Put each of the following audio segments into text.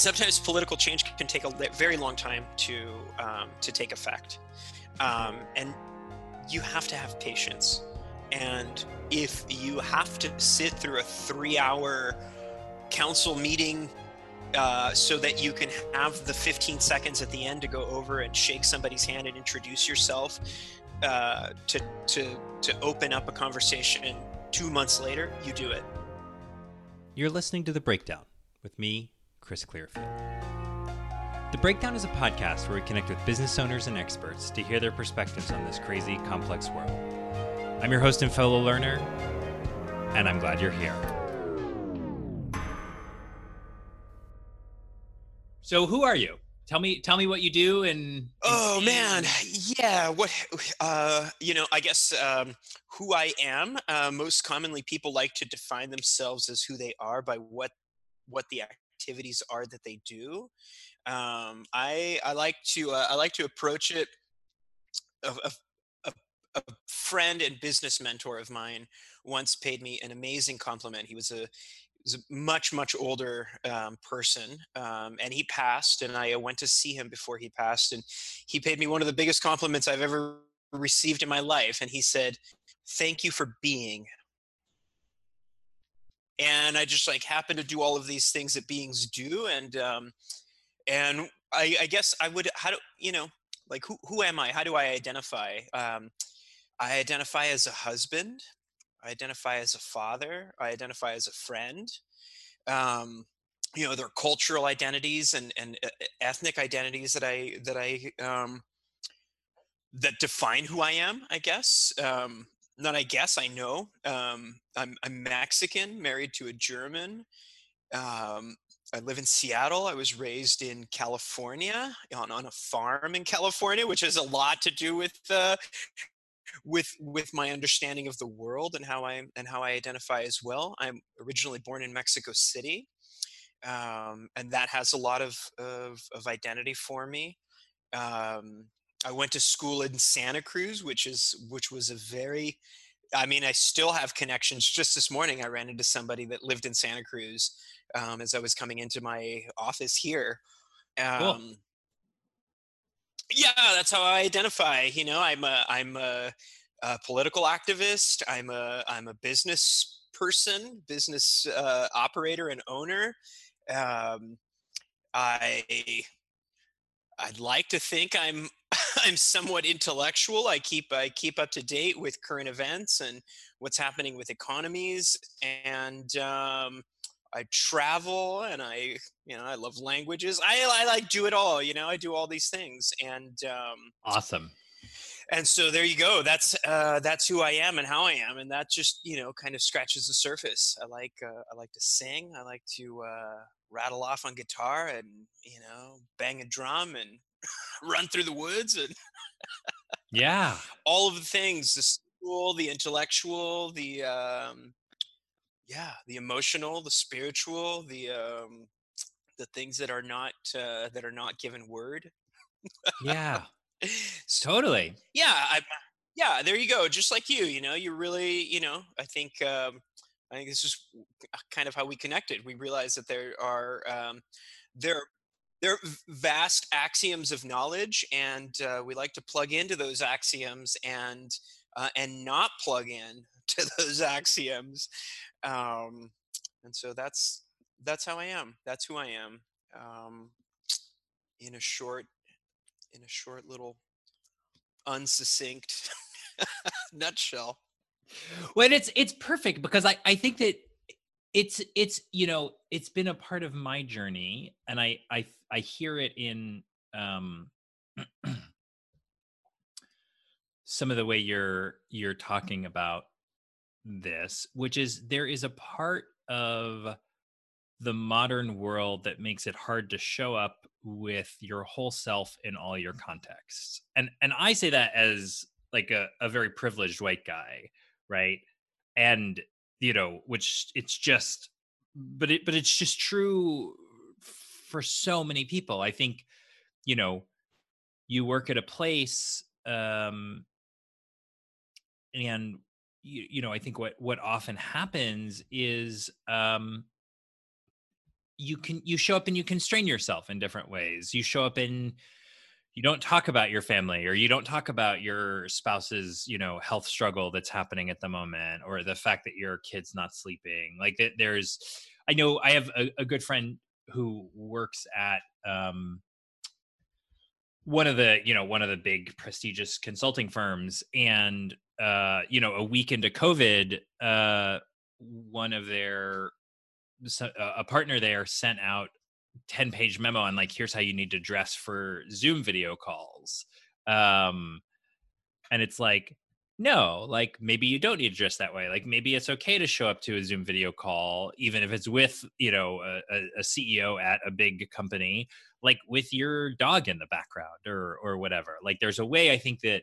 sometimes political change can take a very long time to um, to take effect, um, and you have to have patience. And if you have to sit through a three-hour council meeting uh, so that you can have the 15 seconds at the end to go over and shake somebody's hand and introduce yourself uh, to to to open up a conversation two months later, you do it. You're listening to the Breakdown with me, Chris Clearfield. The Breakdown is a podcast where we connect with business owners and experts to hear their perspectives on this crazy, complex world. I'm your host and fellow learner, and I'm glad you're here. So, who are you? Tell me, tell me what you do, and, and oh man, yeah. What uh, you know? I guess um, who I am. Uh, most commonly, people like to define themselves as who they are by what what the activities are that they do. Um, I I like to uh, I like to approach it. A, a, a, friend and business mentor of mine once paid me an amazing compliment. He was a was a much much older um, person um, and he passed and i went to see him before he passed and he paid me one of the biggest compliments i've ever received in my life and he said thank you for being and I just like happen to do all of these things that beings do, and um, and I, I guess I would how do you know like who who am I? How do I identify? Um, I identify as a husband. I identify as a father. I identify as a friend. Um, you know, there are cultural identities and and uh, ethnic identities that I that I um, that define who I am. I guess. Um, not I guess I know. Um, I'm, I'm Mexican, married to a German. Um, I live in Seattle. I was raised in California on, on a farm in California, which has a lot to do with uh, with with my understanding of the world and how I and how I identify as well. I'm originally born in Mexico City, um, and that has a lot of of, of identity for me. Um, I went to school in Santa Cruz, which is which was a very I mean, I still have connections. Just this morning, I ran into somebody that lived in Santa Cruz um, as I was coming into my office here. Um, cool. Yeah, that's how I identify. You know, I'm a I'm a, a political activist. I'm a I'm a business person, business uh, operator and owner. Um, I I'd like to think I'm I'm somewhat intellectual. I keep I keep up to date with current events and what's happening with economies, and um, I travel and I you know I love languages. I I like do it all. You know I do all these things and um, awesome. And so there you go. That's uh, that's who I am and how I am, and that just you know kind of scratches the surface. I like uh, I like to sing. I like to uh, rattle off on guitar and you know bang a drum and run through the woods and yeah. all of the things the school the intellectual the um yeah the emotional the spiritual the um the things that are not uh, that are not given word. Yeah. So, totally. Yeah i yeah there you go just like you you know you really you know i think um i think this is kind of how we connected. We realized that there are um there they're vast axioms of knowledge, and uh, we like to plug into those axioms and uh, and not plug in to those axioms. Um, and so that's that's how I am. That's who I am. Um, in a short, in a short little, unsuccinct nutshell. Well, it's it's perfect because I I think that it's it's you know it's been a part of my journey and i i i hear it in um some of the way you're you're talking about this which is there is a part of the modern world that makes it hard to show up with your whole self in all your contexts and and i say that as like a, a very privileged white guy right? And you know which it's just but it but it's just true for so many people. I think you know you work at a place um and you, you know i think what what often happens is um you can you show up and you constrain yourself in different ways. You show up in you don't talk about your family or you don't talk about your spouse's you know health struggle that's happening at the moment or the fact that your kid's not sleeping like there's i know i have a, a good friend who works at um, one of the you know one of the big prestigious consulting firms and uh you know a week into covid uh one of their a partner there sent out 10 page memo on like here's how you need to dress for zoom video calls. Um and it's like no like maybe you don't need to dress that way. Like maybe it's okay to show up to a zoom video call even if it's with you know a, a ceo at a big company like with your dog in the background or or whatever. Like there's a way i think that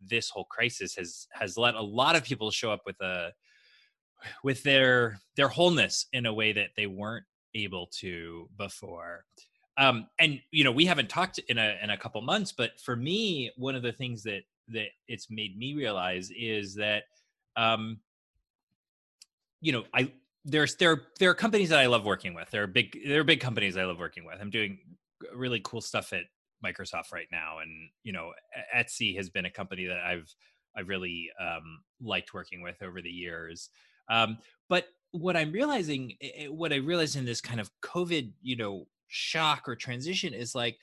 this whole crisis has has let a lot of people show up with a with their their wholeness in a way that they weren't able to before. Um and you know we haven't talked in a in a couple months but for me one of the things that that it's made me realize is that um you know i there's there there are companies that i love working with. There are big there are big companies i love working with. I'm doing really cool stuff at microsoft right now. And you know etsy has been a company that i've i've really um liked working with over the years. Um but what I'm realizing, what I realized in this kind of COVID, you know, shock or transition is like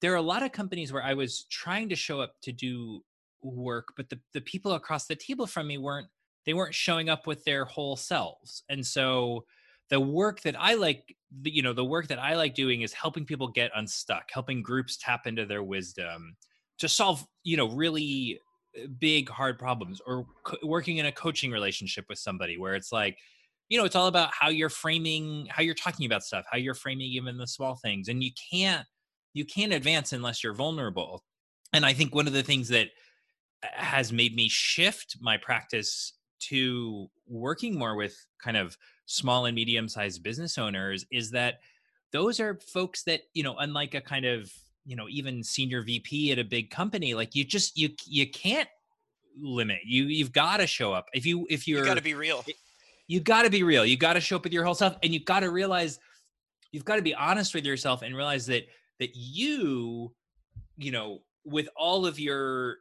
there are a lot of companies where I was trying to show up to do work, but the, the people across the table from me weren't they weren't showing up with their whole selves. And so the work that I like, you know, the work that I like doing is helping people get unstuck, helping groups tap into their wisdom to solve, you know, really uh, big hard problems or co- working in a coaching relationship with somebody where it's like you know it's all about how you're framing how you're talking about stuff how you're framing even the small things and you can't you can't advance unless you're vulnerable and i think one of the things that uh, has made me shift my practice to working more with kind of small and medium sized business owners is that those are folks that you know unlike a kind of you know even senior vp at a big company like you just you you can't limit you you've got to show up. If you if you're you got to be real you got to be real. You got to show up with your whole self, and you got to realize you've got to be honest with yourself and realize that that you, you know, with all of your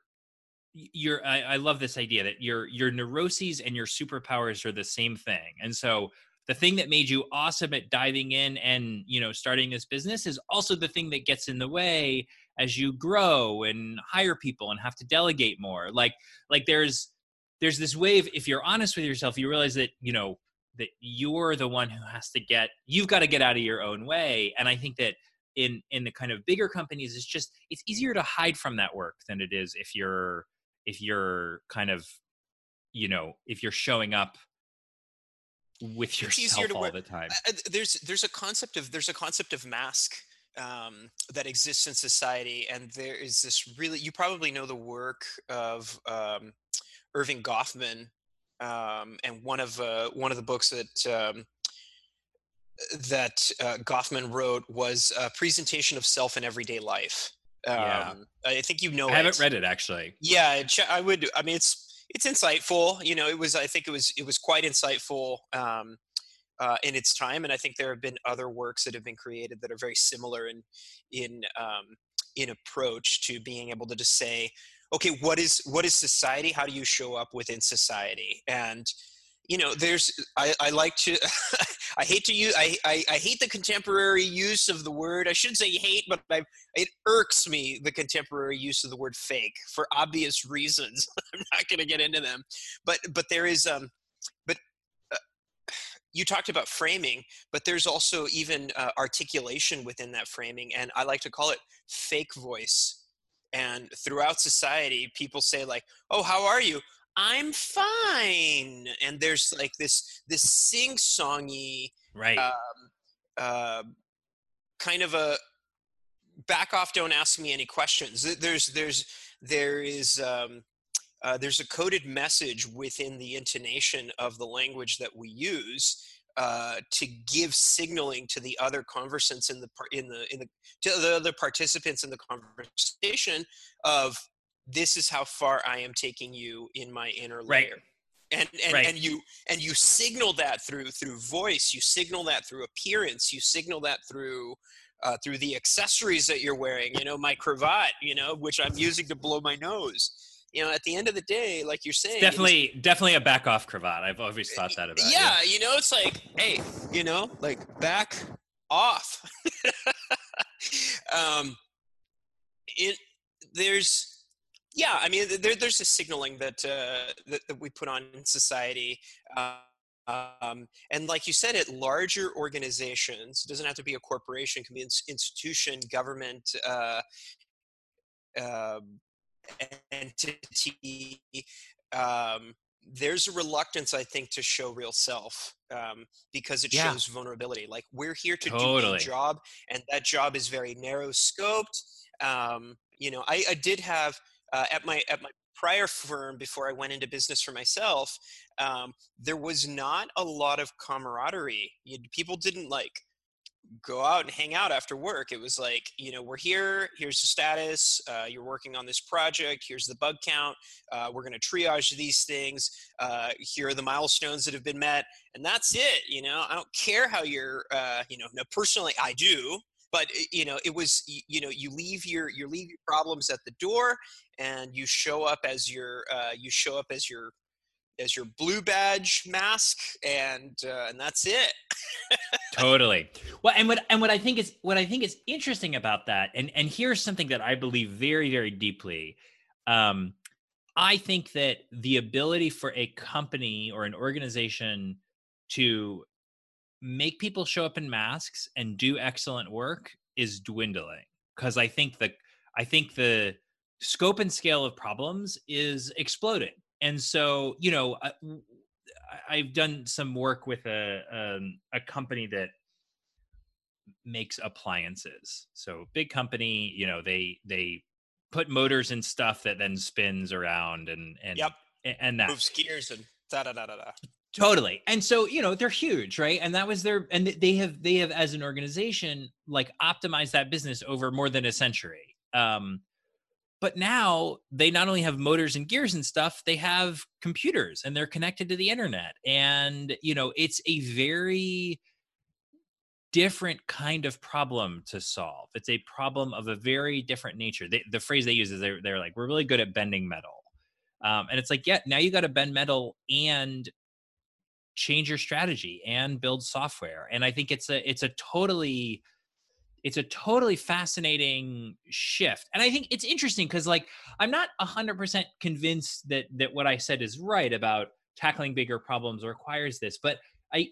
your I, I love this idea that your your neuroses and your superpowers are the same thing, and so the thing that made you awesome at diving in and you know starting this business is also the thing that gets in the way as you grow and hire people and have to delegate more like like there's there's this wave if you're honest with yourself you realize that you know that you're the one who has to get you've got to get out of your own way. And i think that in in the kind of bigger companies it's just it's easier to hide from that work than it is if you're if you're kind of you know if you're showing up with yourself all the time. There's there's a concept of there's a concept of mask um, that exists in society. And there is this really you probably know the work of um, Erving Goffman, um, and one of uh, one of the books that um, that uh, Goffman wrote was a presentation of self in everyday life. Um, yeah. I think you know. I haven't read it actually. Yeah, I would. I mean, it's it's insightful. You know, it was. I think it was. It was quite insightful um, uh, in its time, and I think there have been other works that have been created that are very similar in in um, in approach to being able to just say, okay what is what is society? How do you show up within society? And you know there's i, I like to i hate to use I, I, I hate the contemporary use of the word i shouldn't say hate but I, it irks me the contemporary use of the word fake for obvious reasons. I'm not going to get into them. But but there is um but uh, you talked about framing but there's also even uh, articulation within that framing and i like to call it fake voice and throughout society people say like oh how are you? I'm fine. And there's like this this sing-songy right. um, uh, kind of a back off don't ask me any questions. There's there's there is um, uh, there's a coded message within the intonation of the language that we use uh, to give signaling to the other conversants in the in the in the to the other participants in the conversation of this is how far I am taking you in my inner layer. Right. and and, Right. and you and you signal that through through voice you signal that through appearance you signal that through uh, through the accessories that you're wearing you know my cravat you know which i'm using to blow my nose you know at the end of the day like you're saying it's- Definitely, definitely a back off cravat. I've always thought that about. you. yeah you know it's like hey you know like back off um it there's yeah i mean there, there's a signaling that, uh, that that we put on in society uh, um, and like you said, at larger organizations, it doesn't have to be a corporation, it can be an institution, government, uh, um, entity. Um, there's a reluctance, I think, to show real self um, because it Yeah. shows vulnerability. Like we're here to do Totally. a job, and that job is very narrow scoped. Um, you know, I, I did have uh, at my at my prior firm before I went into business for myself. Um, there was not a lot of camaraderie. You, people didn't like go out and hang out after work. It was like, you know, we're here. Here's the status. Uh, you're working on this project. Here's the bug count. Uh, we're going to triage these things. Uh, here are the milestones that have been met, and that's it. You know, I don't care how you're. Uh, you know, no, personally, I do. But you know, it was you know, you leave your you leave your problems at the door, and you show up as your uh, you show up as your as your blue badge mask, and uh, and that's it. totally. Well and what and what i think is what i think is interesting about that and and here's something that i believe very very deeply. Um i think that the ability for a company or an organization to make people show up in masks and do excellent work is dwindling because i think the i think the scope and scale of problems is exploding and so you know I- I've done some work with a um, a company that makes appliances. So big company, you know, they they put motors and stuff that then spins around and and Yep. and that Moves gears and da da da da da. totally. And so, you know, they're huge, right? And that was their and they have they have as an organization like optimized that business over more than a century. Um but now they not only have motors and gears and stuff, they have computers and they're connected to the internet. And, you know, it's a very different kind of problem to solve. It's a problem of a very different nature. They, the phrase they use is they're, they're like, we're really good at bending metal. Um, and it's like, yeah, now you got to bend metal and change your strategy and build software. And I think it's a, it's a totally, it's a totally fascinating shift and i think it's interesting because like i'm not 100% convinced that that what i said is right about tackling bigger problems requires this but i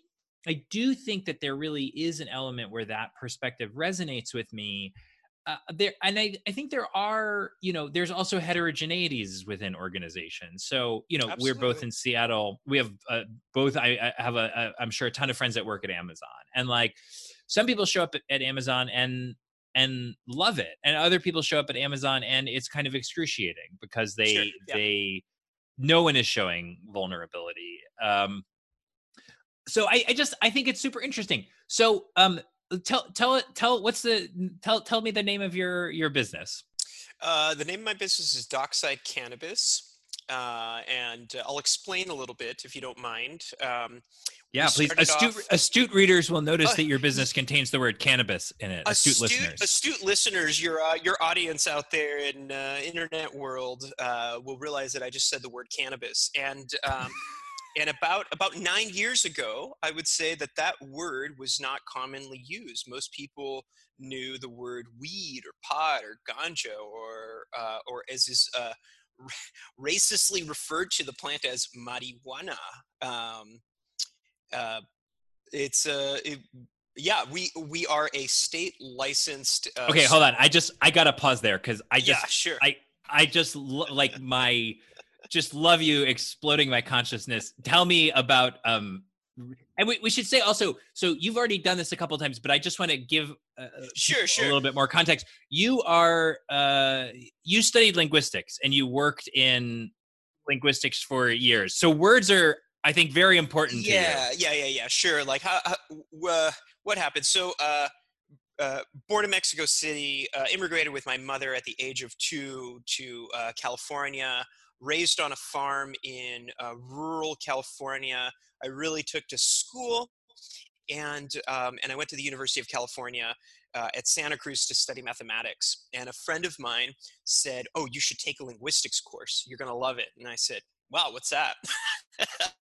i do think that there really is an element where that perspective resonates with me uh, there and I, I think there are you know there's also heterogeneities within organizations so you know we're both in seattle we have uh, both I, I have a, a i'm sure a ton of friends that work at amazon and like some people show up at, at amazon and and love it and other people show up at amazon and it's kind of excruciating because they Sure, yeah. they no one is showing vulnerability um so I, I just i think it's super interesting. So um tell tell it tell what's the tell tell me the name of your your business. Uh, the name of my business is Dockside Cannabis, uh, and uh, I'll explain a little bit if you don't mind. Um, yeah please astute off- astute readers will notice Uh, that your business contains the word cannabis in it astute, listeners astute listeners, your uh, your audience out there in uh, internet world uh, will realize that I just said the word cannabis, and um, and about about nine years ago, I would say that that word was not commonly used. Most people knew the word weed or pot or ganja or uh, or as is uh, racistly referred to the plant as marijuana. Um, uh, it's uh, it, yeah, we we are a state licensed. Uh, okay hold on i just i gotta pause there because i just yeah, sure. I- I just lo- like my just love you exploding my consciousness. Tell me about um and we, we should say also so you've already done this a couple times but I just want to give uh, Sure, sure. a little bit more context. You are uh you studied linguistics and you worked in linguistics for years. So words are I think very important to you. yeah, yeah, yeah, yeah. Sure. Like how, how uh, what happened? So, uh, uh, born in Mexico City, uh, immigrated with my mother at the age of two to uh, California. Raised on a farm in uh, rural California. I really took to school, and um, and I went to the University of California uh, at Santa Cruz to study mathematics. And a friend of mine said, "Oh, you should take a linguistics course. You're going to love it." And I said, "Wow, what's that?"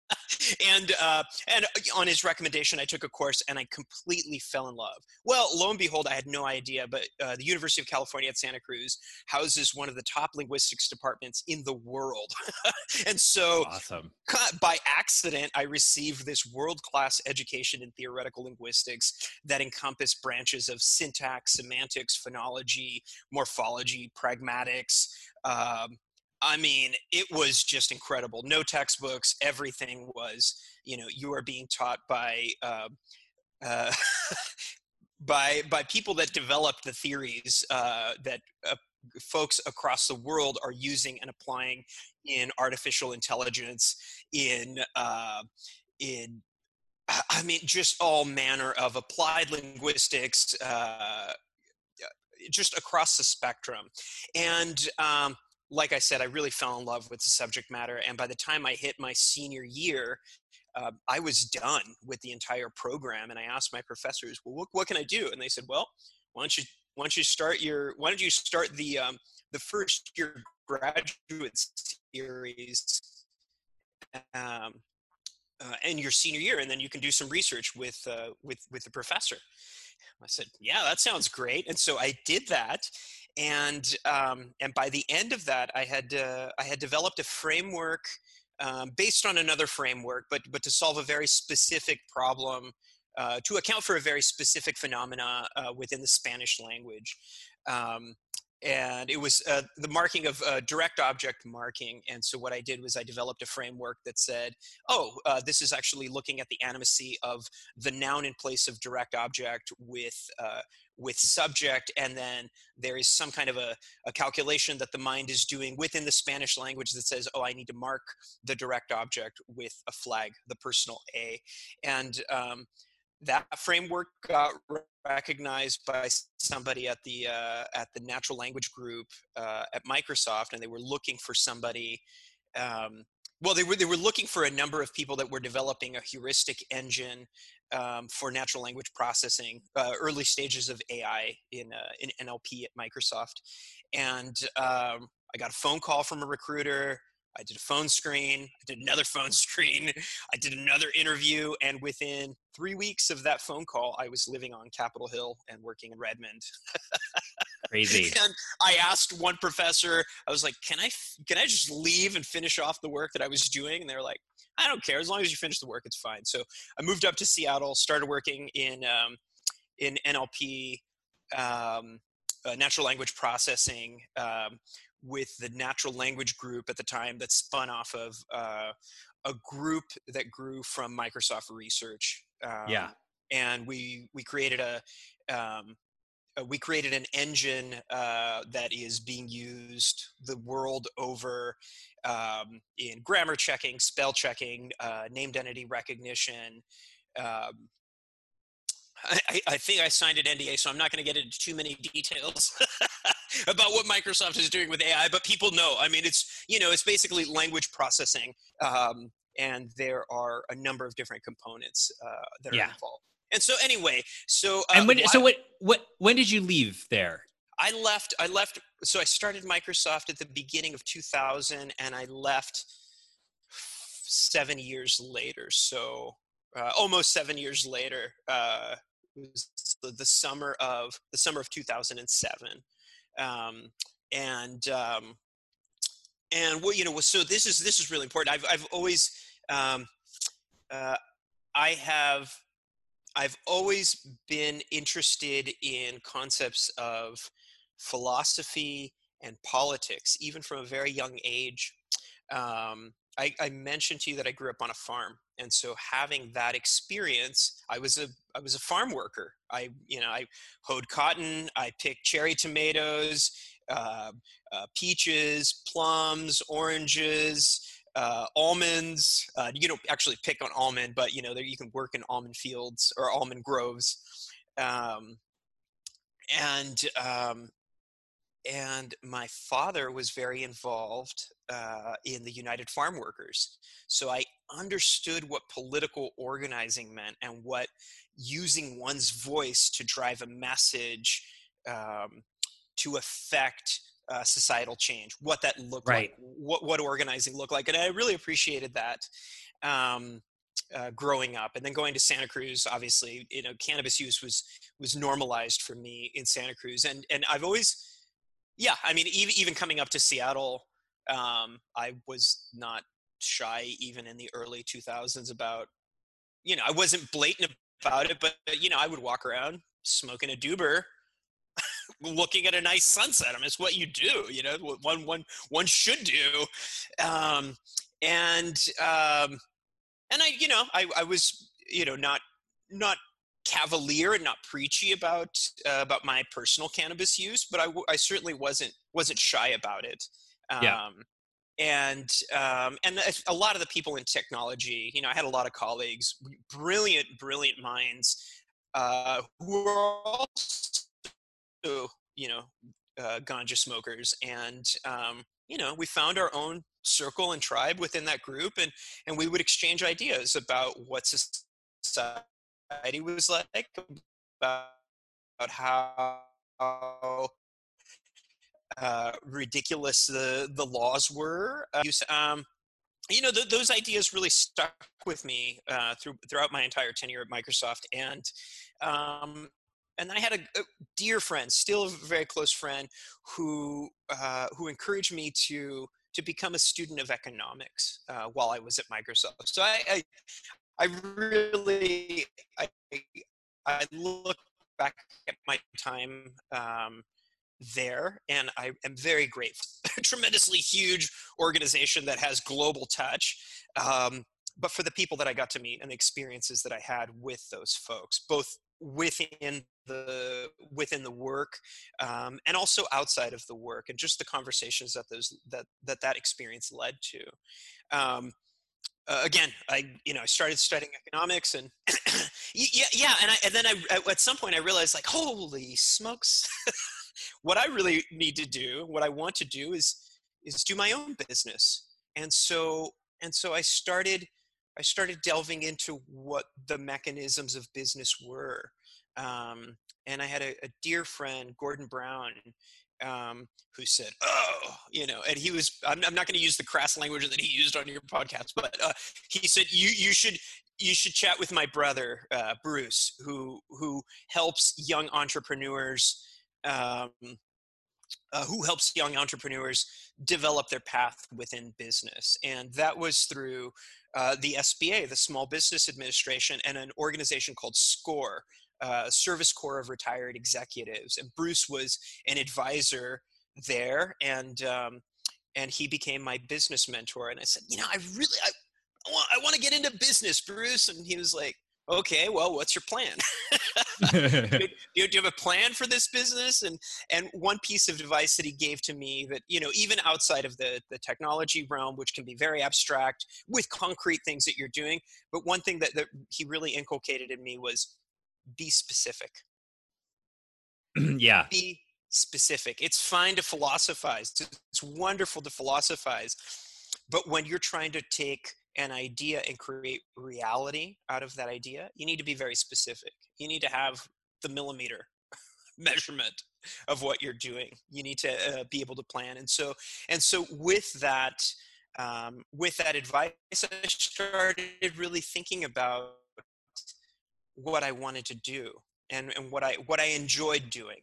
and uh, and uh, on his recommendation, I took a course and I completely fell in love. Well, lo and behold, I had no idea, but uh, the University of California at Santa Cruz houses one of the top linguistics departments in the world, and so awesome. by accident, I received this world-class education in theoretical linguistics that encompassed branches of syntax, semantics, phonology, morphology, pragmatics. Um, I mean, it was just incredible. No textbooks. Everything was, you know, you are being taught by uh, uh, by by people that developed the theories uh, that uh, folks across the world are using and applying in artificial intelligence, in uh, in I mean, just all manner of applied linguistics, uh, just across the spectrum, and um, like I said, I really fell in love with the subject matter. And by the time I hit my senior year, uh, I was done with the entire program. And I asked my professors, well, what, what, can I do? And they said, well, why don't you, why don't you start your, why don't you start the, um, the first year graduate series um, uh, and your senior year, and then you can do some research with, uh, with, with the professor. I said, yeah, that sounds great. And so I did that and um, and by the end of that, I had uh, I had developed a framework um, based on another framework, but but to solve a very specific problem, uh, to account for a very specific phenomena uh, within the Spanish language. Um, and it was uh, the marking of uh, direct object marking. And so what I did was I developed a framework that said, oh, uh, this is actually looking at the animacy of the noun in place of direct object with uh, with subject, and then there is some kind of a, a calculation that the mind is doing within the Spanish language that says, oh, I need to mark the direct object with a flag, the personal A. And um, that framework got recognized by somebody at the uh, at the natural language group uh, at Microsoft, and they were looking for somebody. Um, well, they were they were looking for a number of people that were developing a heuristic engine um, for natural language processing, uh, early stages of AI in uh, in NLP at Microsoft, and um, I got a phone call from a recruiter I did a phone screen, I did another phone screen, I did another interview, and within three weeks of that phone call, I was living on Capitol Hill and working in Redmond. Crazy. and I asked one professor, I was like, "Can I can I just leave and finish off the work that I was doing?" And they were like, "I don't care, as long as you finish the work, it's fine." So I moved up to Seattle, started working in um, in NLP. Um, uh, natural language processing um, with the natural language group at the time that spun off of uh, a group that grew from Microsoft Research. Um, yeah, and we we created a um, uh, we created an engine uh, that is being used the world over um, in grammar checking, spell checking, uh, named entity recognition, um, I, I, think I signed an NDA, so I'm not going to get into too many details about what Microsoft is doing with AI. But people know. I mean, it's you know, it's basically language processing, um, and there are a number of different components uh, that are yeah. involved. And so, anyway, so uh, and when so what what when did you leave there? I left. I left. So I started Microsoft at the beginning of 2000, and I left seven years later. So uh, almost seven years later, uh, was the, summer of the summer of 2007, um, and um, and what you know so this is this is really important. I've I've always um, uh, I have I've always been interested in concepts of philosophy and politics, even from a very young age. Um, I, I, mentioned to you that I grew up on a farm, and so having that experience, I was a I was a farm worker. I you know I hoed cotton, I picked cherry tomatoes, uh, uh, peaches, plums, oranges. Uh, almonds, uh, you don't actually pick on almond, but you know there you can work in almond fields or almond groves, um, and um, and my father was very involved uh, in the United Farm Workers. So I understood what political organizing meant and what using one's voice to drive a message um, to affect uh, societal change, what that looked right. like, what, what organizing looked like. And I really appreciated that. Um, uh, growing up and then going to Santa Cruz obviously you know cannabis use was was normalized for me in Santa Cruz and and I've always yeah I mean even even coming up to Seattle um, I was not shy even in the early 2000s about you know I wasn't blatant about it but you know I would walk around smoking a doober looking at a nice sunset. I mean it's what you do you know one one one should do. Um, and um, and I, you know, I, I was, you know, not not cavalier and not preachy about uh, about my personal cannabis use, but I, I certainly wasn't wasn't shy about it. Um, yeah. And um, and a lot of the people in technology, you know, I had a lot of colleagues, brilliant, brilliant minds, uh, who were also, you know, uh, ganja smokers, and um, you know, we found our own circle and tribe within that group and and we would exchange ideas about what's society was like about how uh, ridiculous the the laws were uh, um, you know th- those ideas really stuck with me uh, through, throughout my entire tenure at microsoft and um, and I had a, a, dear friend, still a very close friend, who uh, who encouraged me to to become a student of economics uh, while I was at Microsoft. So I, I, I really, I, I look back at my time um, there, and I am very grateful. tremendously huge organization that has global touch. Um, but for the people that I got to meet and the experiences that I had with those folks, both within the within the work um, and also outside of the work and just the conversations that those that that that experience led to um, uh, again i you know i started studying economics and yeah yeah and, I, and then I, at some point i realized like holy smokes what i really need to do what i want to do is is do my own business and so and so i started I started delving into what the mechanisms of business were. Um, and I had a, a, dear friend, Gordon Brown, um, who said, "Oh, you know," and he was. I'm, I'm not going to use the crass language that he used on your podcast, but uh, he said, "You you should." You should chat with my brother uh, Bruce, who who helps young entrepreneurs um, uh, who helps young entrepreneurs develop their path within business. And that was through uh, the SBA, the Small Business Administration, and an organization called SCORE, uh, Service Corps of Retired Executives. And Bruce was an advisor there, and um, and he became my business mentor. And I said, you know, I really, I, I want, I want to get into business, Bruce. And he was like, okay, well, what's your plan? do, you, do you have a plan for this business? And and one piece of advice that he gave to me that you know even outside of the the technology realm, which can be very abstract with concrete things that you're doing, but one thing that, that he really inculcated in me was be specific. yeah. Be specific. It's fine to philosophize. It's wonderful to philosophize, but when you're trying to take an idea and create reality out of that idea, you need to be very specific. You need to have the millimeter measurement of what you're doing. You need to uh, be able to plan. And so, and so with that, um, with that advice, I started really thinking about what I wanted to do and, and what I what I enjoyed doing.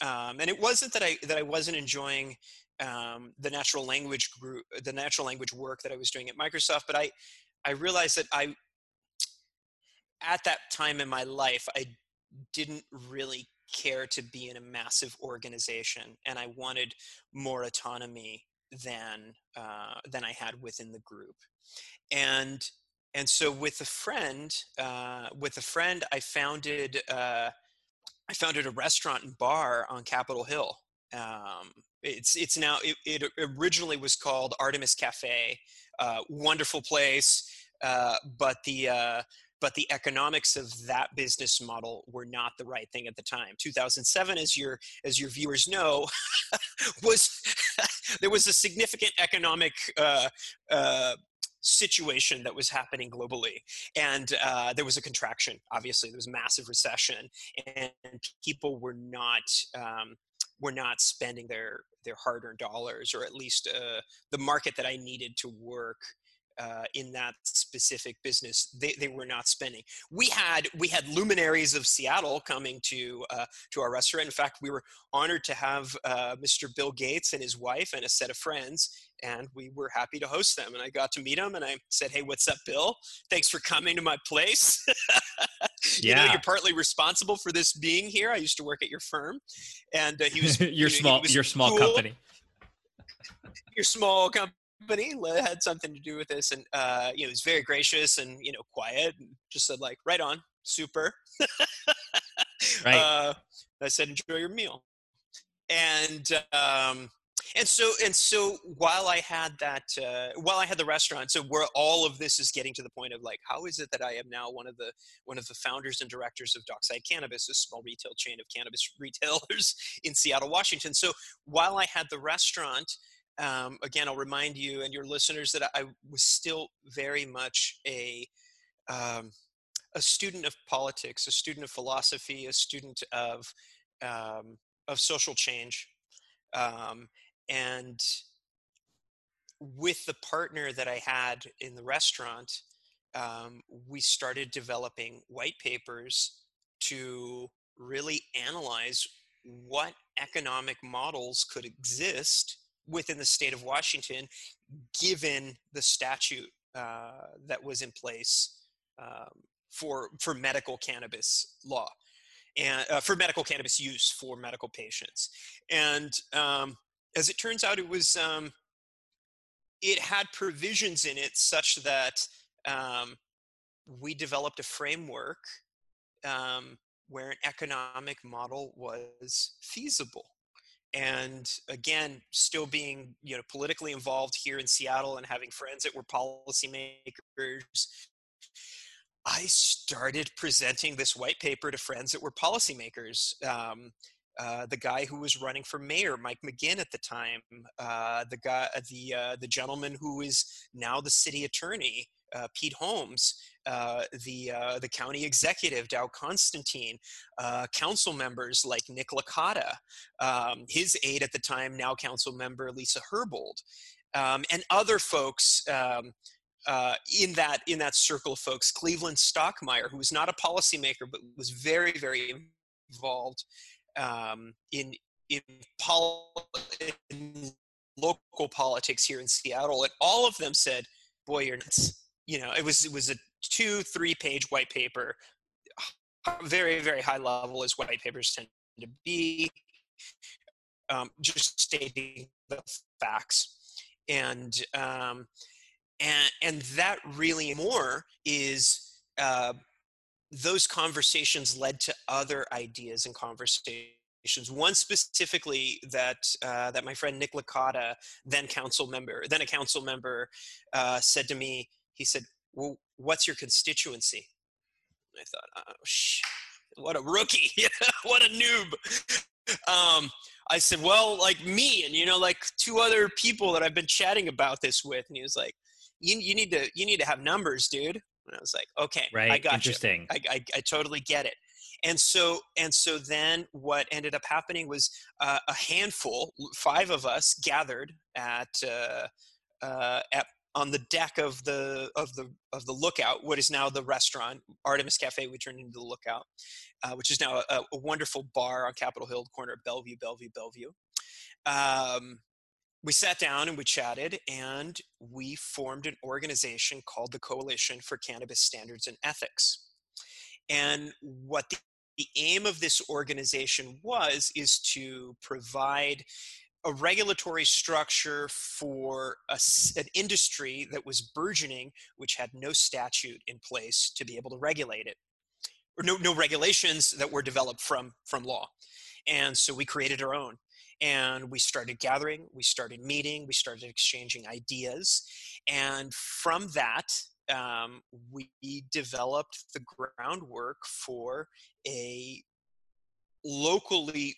Um, and it wasn't that I that I wasn't enjoying um, the natural language group, the natural language work that I was doing at Microsoft, but I I realized that I at that time in my life I didn't really care to be in a massive organization, and I wanted more autonomy than uh, than I had within the group, and and so with a friend, uh, with a friend, I founded uh, I founded a restaurant and bar on Capitol Hill. Um, it's it's now it, it, originally was called Artemis Cafe, uh, wonderful place, uh, but the uh, but the economics of that business model were not the right thing at the time 2007 as your as your viewers know was there was a significant economic uh, uh, situation that was happening globally and uh, there was a contraction obviously there was massive recession and people were not um, were not spending their their hard-earned dollars or at least uh, the market that i needed to work uh, in that specific business they, they were not spending. We had we had luminaries of seattle coming to uh, to our restaurant. In fact we were honored to have uh, mr bill gates and his wife and a set of friends and we were happy to host them. And i got to meet him and i said hey what's up bill? Thanks for coming to my place. You know you're partly responsible for this being here. I used to work at your firm and uh, he was your you know, small your small cool. company. Your small company company had something to do with this and uh, you know he's very gracious and you know quiet and just said like right on super. Right. Uh, i said enjoy your meal. And um, and so and so while i had that uh, while i had the restaurant so where all of this is getting to the point of like how is it that i am now one of the one of the founders and directors of dockside cannabis a small retail chain of cannabis retailers in seattle washington. So while i had the restaurant um, again, I'll remind you and your listeners that I was still very much a um, a student of politics, a student of philosophy, a student of um, of social change, um, and with the partner that I had in the restaurant, um, we started developing white papers to really analyze what economic models could exist within the state of Washington, given the statute uh, that was in place um, for for medical cannabis law and uh, for medical cannabis use for medical patients. And um, as it turns out, it was um, it had provisions in it such that um, we developed a framework um, where an economic model was feasible and again still being you know politically involved here in seattle and having friends that were policymakers i started presenting this white paper to friends that were policymakers um, uh, the guy who was running for mayor, Mike McGinn at the time, uh, the guy, the uh, the gentleman who is now the city attorney, uh, Pete Holmes, uh, the uh, the county executive Dow Constantine, uh, council members like Nick Licata, um, his aide at the time, now council member Lisa Herbold, um, and other folks. Um, uh, in that in that circle of folks, Cleveland Stockmeyer, who was not a policymaker but was very very involved um, in in, pol- in local politics here in Seattle, and all of them said, "Boy, you're nuts." You know, it was it was a two, three page white paper, very, very high level as white papers tend to be, um, just stating the facts. And, um, and, and that really more is uh, those conversations led to other ideas and conversations one specifically that uh, that my friend Nick Licata, then council member, then a council member, uh, said to me. He said, well, what's your constituency? I thought, oh, shit, what a rookie, what a noob. Um, I said, well, like me and, you know, like two other people that I've been chatting about this with. And he was like, you, you need to, you need to have numbers, dude. And I was like, okay, right. I got Interesting. you. I, I, I totally get it and so and so then what ended up happening was uh, a handful five of us gathered at uh, uh, at on the deck of the of the of the lookout what is now the restaurant artemis cafe we turned into the lookout uh, which is now a, a, wonderful bar on capitol hill corner of bellevue bellevue bellevue um, we sat down and we chatted and we formed an organization called the coalition for cannabis standards and ethics and what the, the aim of this organization was is to provide a regulatory structure for a, an industry that was burgeoning, which had no statute in place to be able to regulate it, or no, no regulations that were developed from, from law. And so we created our own. And we started gathering, we started meeting, we started exchanging ideas. And from that, um, we developed the groundwork for a locally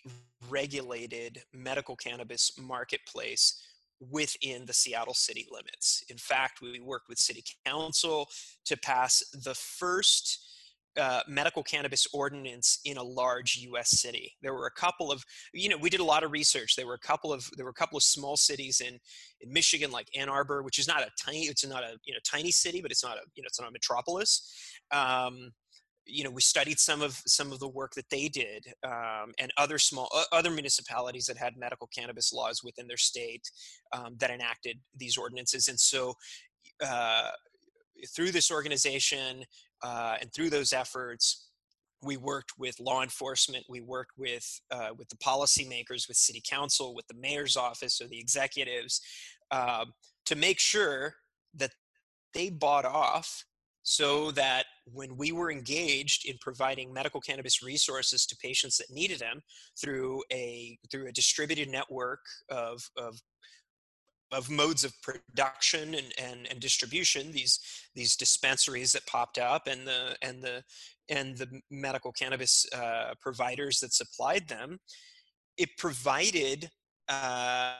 regulated medical cannabis marketplace within the Seattle city limits. In fact, we worked with city council to pass the first uh, medical cannabis ordinance in a large U.S. city. There were a couple of, you know, we did a lot of research. There were a couple of, there were a couple of small cities in in Michigan, like Ann Arbor, which is not a tiny, it's not a you know tiny city, but it's not a you know it's not a metropolis. Um, you know, we studied some of some of the work that they did, um, and other small uh, other municipalities that had medical cannabis laws within their state um, that enacted these ordinances, and so. Uh, through this organization, uh, and through those efforts, we worked with law enforcement. We worked with uh, with the policymakers, with city council, with the mayor's office or the executives, um, to make sure that they bought off so that when we were engaged in providing medical cannabis resources to patients that needed them through a through a distributed network of, of of modes of production and, and, and distribution these these dispensaries that popped up and the and the and the medical cannabis uh, providers that supplied them it provided uh,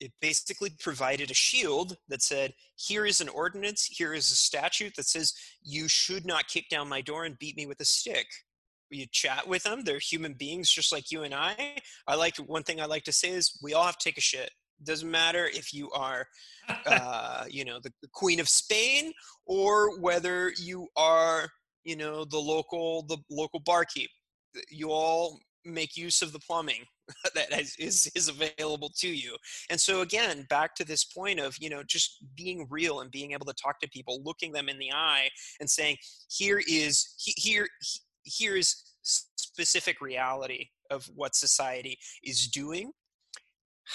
it basically provided a shield that said here is an ordinance here is a statute that says you should not kick down my door and beat me with a stick. You chat with them they're human beings just like you and i. I like one thing i like to say is we all have to take a shit doesn't matter if you are, uh, you know, the, the, Queen of Spain or whether you are, you know, the local the local barkeep. You all make use of the plumbing that is, is available to you. And so again, back to this point of, you know, just being real and being able to talk to people, looking them in the eye and saying, here is, here, here is specific reality of what society is doing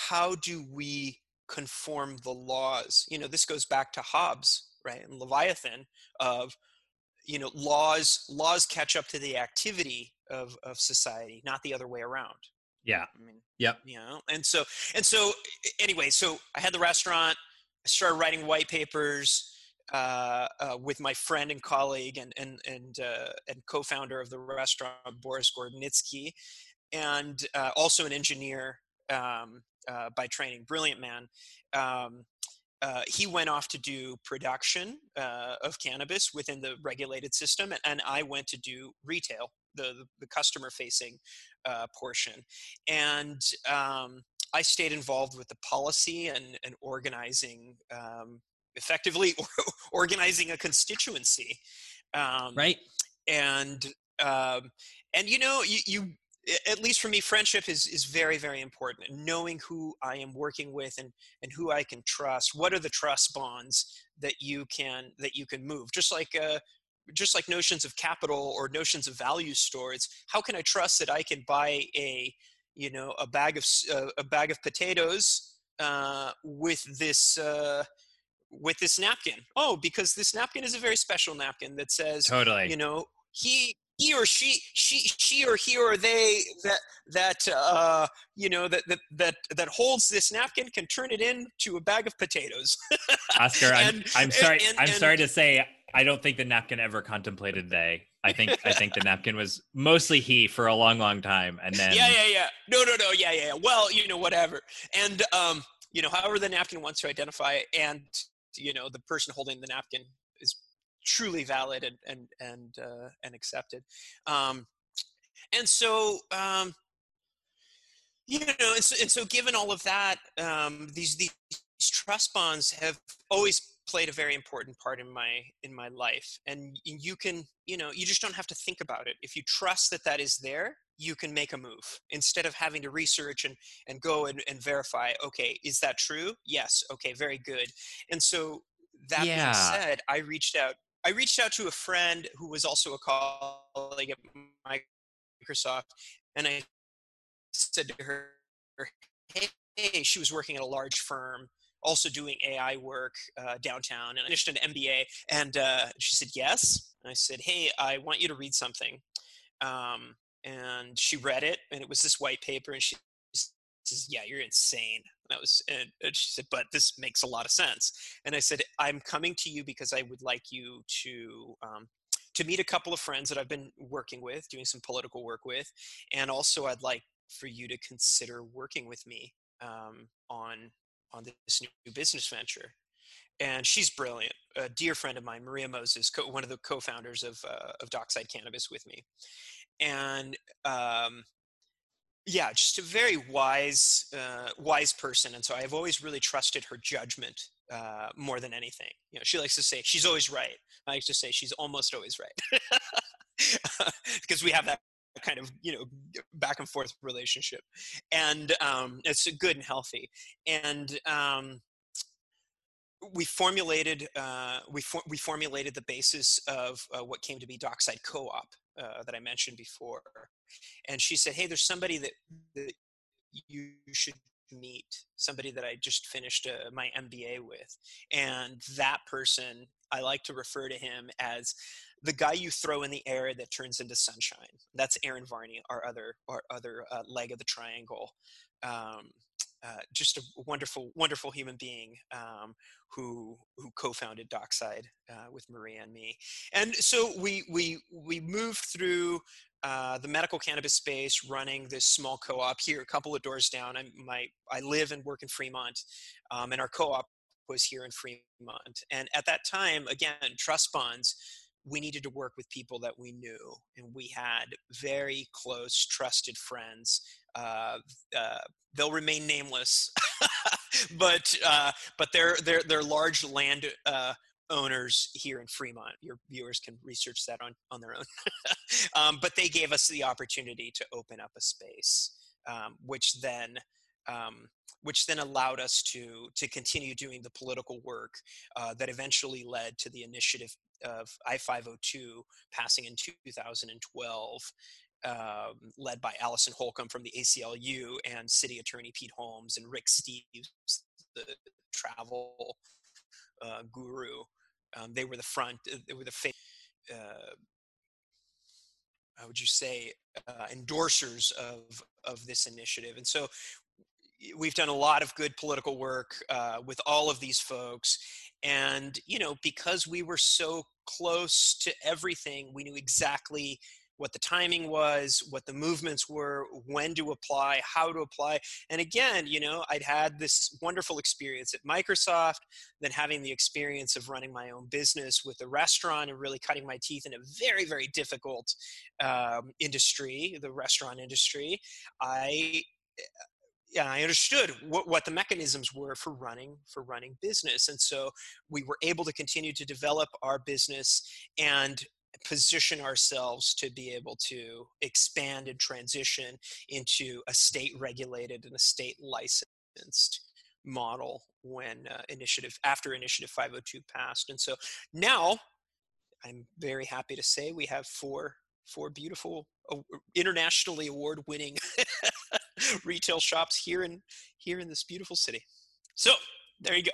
how do we conform the laws? You know, this goes back to Hobbes, right, and Leviathan of you know laws laws catch up to the activity of of society not the other way around. Yeah. I mean yep. you know and so and so anyway so i had the restaurant i started writing white papers uh, uh, with my friend and colleague and and and uh, and co-founder of the restaurant boris gordonitsky and uh, also an engineer um, uh, by training, brilliant man. Um, uh, he went off to do production uh, of cannabis within the regulated system, and I went to do retail, the the customer facing uh, portion, and um, I stayed involved with the policy and and organizing, um, effectively organizing a constituency, um, right? And um, and you know you you at least for me friendship is is very very important and knowing who i am working with and and who i can trust what are the trust bonds that you can that you can move? Just like uh just like notions of capital or notions of value store it's how can i trust that i can buy a you know a bag of uh, a bag of potatoes uh, with this uh, with this napkin? Oh because this napkin is a very special napkin that says totally. you know he he or she she she or he or they that that uh you know that that that that holds this napkin can turn it into a bag of potatoes. Oscar and, i'm i'm sorry and, and, i'm sorry to say i don't think the napkin ever contemplated they. I think i think the napkin was mostly he for a long long time and then yeah yeah yeah. No no no. Yeah yeah. Well you know whatever. And um you know however the napkin wants to identify and you know the person holding the napkin truly valid and and and uh, and accepted. Um, and so um, you know, and so, and so given all of that, um, these these trust bonds have always played a very important part in my in my life. And you can you know you just don't have to think about it. If you trust that that is there you can make a move. Instead of having to research and and go and, and verify okay is that true? Yes. Okay very good. And so that yeah. being said i reached out I reached out to a friend who was also a colleague at Microsoft, and I said to her, "Hey, she was working at a large firm, also doing AI work uh, downtown, and I finished an MBA." And uh, she said, "Yes." And I said, "Hey, I want you to read something." Um, and she read it, and it was this white paper, and she says, "Yeah, you're insane." And I was, and, and she said, "But this makes a lot of sense." And I said, "I'm coming to you because I would like you to." Um, to meet a couple of friends that I've been working with, doing some political work with, and also I'd like for you to consider working with me um, on on this new business venture. And she's brilliant, a dear friend of mine, Maria Moses, co- one of the co-founders of uh, of Dockside Cannabis with me, and um, yeah, just a very wise uh, wise person. And so I've always really trusted her judgment uh, more than anything. You know, she likes to say she's always right. I like to say she's almost always right because we have that kind of you know back and forth relationship and um, it's good and healthy and um, we formulated uh, we, for, we formulated the basis of uh, what came to be dockside co-op uh, that i mentioned before and she said hey there's somebody that, that you should meet somebody that i just finished uh, my mba with and that person i like to refer to him as the guy you throw in the air that turns into sunshine. That's Aaron Varney, our other our other uh, leg of the triangle. Um, uh, just a wonderful, wonderful human being um, who who co-founded Dockside uh, with Maria and me. And so we we we moved through uh, the medical cannabis space, running this small co-op here, a couple of doors down. I my I live and work in Fremont, um, and our co-op was here in Fremont. And at that time, again, trust bonds we needed to work with people that we knew and we had very close trusted friends uh, uh, they'll remain nameless but uh, but they're they're they're large land uh, owners here in Fremont. Your viewers can research that on on their own. um, but they gave us the opportunity to open up a space, um, which then um, which then allowed us to to continue doing the political work uh, that eventually led to the initiative of I-502 passing in 2012, um, led by Alison Holcomb from the ACLU and City Attorney Pete Holmes and Rick Steves, the travel uh, guru. Um, they were the front. Uh, they were the face. Uh, how would you say uh, endorsers of of this initiative and so we've done a lot of good political work uh, with all of these folks and you know because we were so close to everything we knew exactly what the timing was what the movements were when to apply how to apply. And again you know i'd had this wonderful experience at microsoft then having the experience of running my own business with a restaurant and really cutting my teeth in a very very difficult um, industry the restaurant industry i yeah, I understood what, what the mechanisms were for running for running business, and so we were able to continue to develop our business and position ourselves to be able to expand and transition into a state regulated and a state licensed model when uh, initiative after initiative 502 passed and so now i'm very happy to say we have four four beautiful uh, internationally award winning retail shops here in here in this beautiful city. So there you go.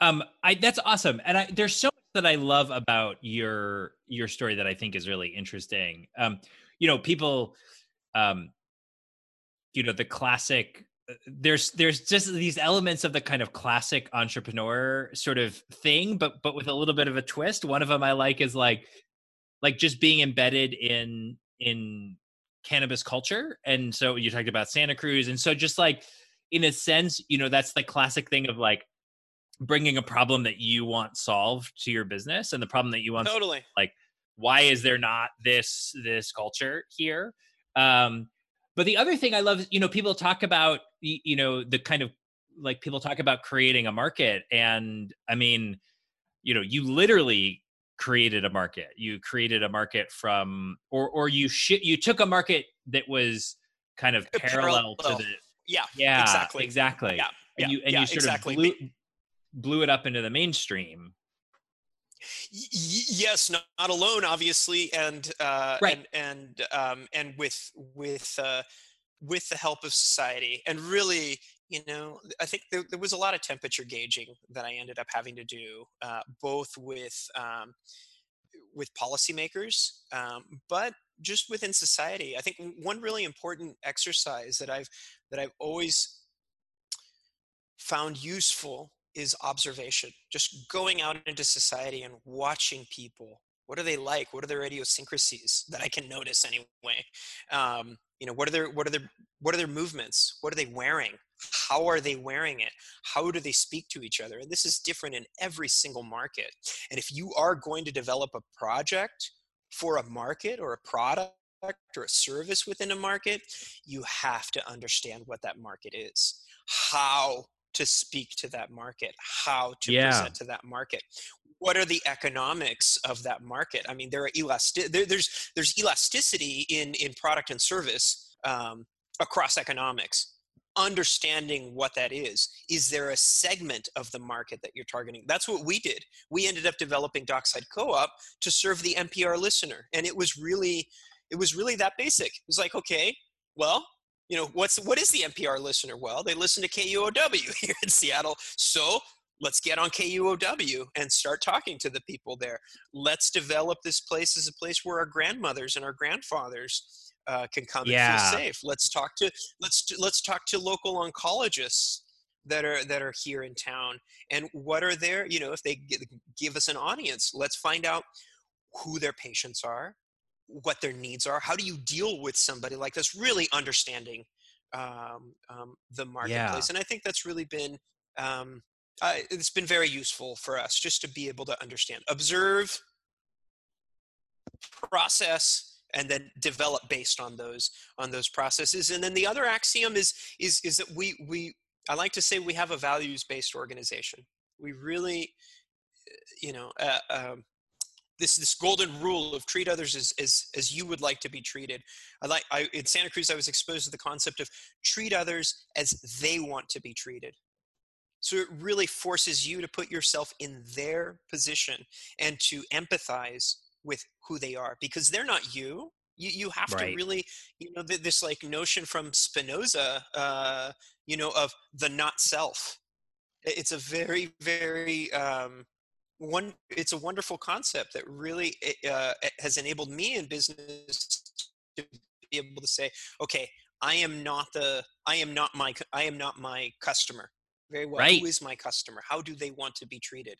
Um, I that's awesome, and I there's so much that I love about your your story that I think is really interesting. Um, you know, people, um, you know, the classic. Uh, there's there's just these elements of the kind of classic entrepreneur sort of thing, but but with a little bit of a twist. One of them I like is like like just being embedded in in cannabis culture. And so you talked about Santa Cruz. And so just like in a sense, you know, that's the classic thing of like bringing a problem that you want solved to your business and the problem that you want totally like why is there not this this culture here um but the other thing i love is, you know people talk about you know the kind of like people talk about creating a market and i mean you know you literally created a market. You created a market from, or or you sh- you took a market that was kind of parallel, parallel. to the yeah yeah exactly exactly yeah, and you and yeah, you sort exactly. of blew, blew it up into the mainstream. Yes, not, not, alone, obviously, and uh, right. and and um, and with with uh, with the help of society, and really, you know, I think there, there, was a lot of temperature gauging that I ended up having to do, uh, both with um, with policymakers, um, but just within society. I think one really important exercise that I've that I've always found useful is observation. Just going out into society and watching people. What are they like? What are their idiosyncrasies that I can notice anyway? Um, you know, what are their what are their what are their movements? What are they wearing? How are they wearing it? How do they speak to each other? And this is different in every single market. And if you are going to develop a project for a market or a product or a service within a market, you have to understand what that market is, how to speak to that market, how to yeah. present to that market. What are the economics of that market? I mean, there are elastic. There, there's there's elasticity in in product and service um, across economics understanding what that is is there a segment of the market that you're targeting that's what we did we ended up developing dockside co-op to serve the npr listener and it was really it was really that basic it was like okay well you know what's what is the npr listener? Well they listen to kuow here in seattle. So let's get on kuow and start talking to the people there. Let's develop this place as a place where our grandmothers and our grandfathers uh, can come yeah. and feel safe. Let's talk to let's let's talk to local oncologists that are that are here in town. And what are their you know if they give us an audience let's find out who their patients are what their needs are how do you deal with somebody like this really understanding um, um, the marketplace yeah. and i think that's really been um, uh, it's been very useful for us just to be able to understand observe process and then develop based on those on those processes and then the other axiom is is is that we we i like to say we have a values based organization we really you know uh, um, this this golden rule of treat others as, as as you would like to be treated. I like I in Santa Cruz I was exposed to the concept of treat others as they want to be treated. So it really forces you to put yourself in their position and to empathize with who they are because they're not you. You you have right. to really you know this like notion from Spinoza, uh, you know, of the not self. It's a very very um, one it's a wonderful concept that really eh, uh, eh, has enabled me in business to be able to say okay i am not the i am not my i am not my customer very well. Right. who is my customer? How do they want to be treated?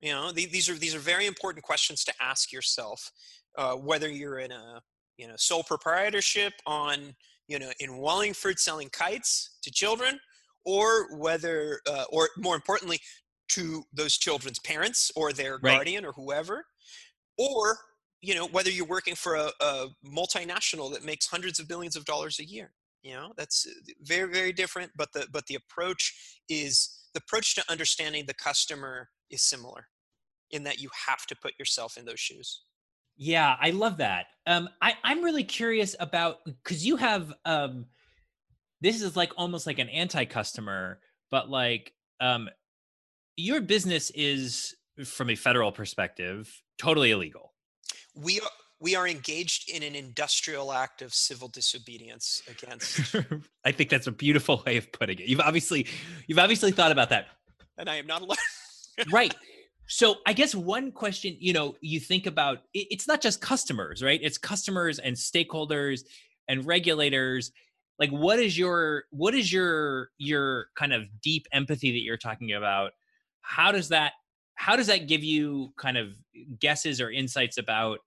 You know these are these are very important questions to ask yourself uh, whether you're in a you know sole proprietorship on you know in wallingford selling kites to children or whether uh, or more importantly to those children's parents or their right. guardian or whoever or you know whether you're working for a, a, multinational that makes hundreds of billions of dollars a year you know that's uh, very very different but the but the approach is the approach to understanding the customer is similar in that you have to put yourself in those shoes yeah i love that um i i'm really curious about because you have um this is like almost like an anti-customer but like um your business is from a federal perspective totally illegal. We are we are engaged in an industrial act of civil disobedience against i think that's a beautiful way of putting it. You've obviously you've obviously thought about that. And i am not alone. Right. So i guess one question you know you think about it's not just customers right? It's customers and stakeholders and regulators. Like what is your what is your your kind of deep empathy that you're talking about how does that how does that give you kind of guesses or insights about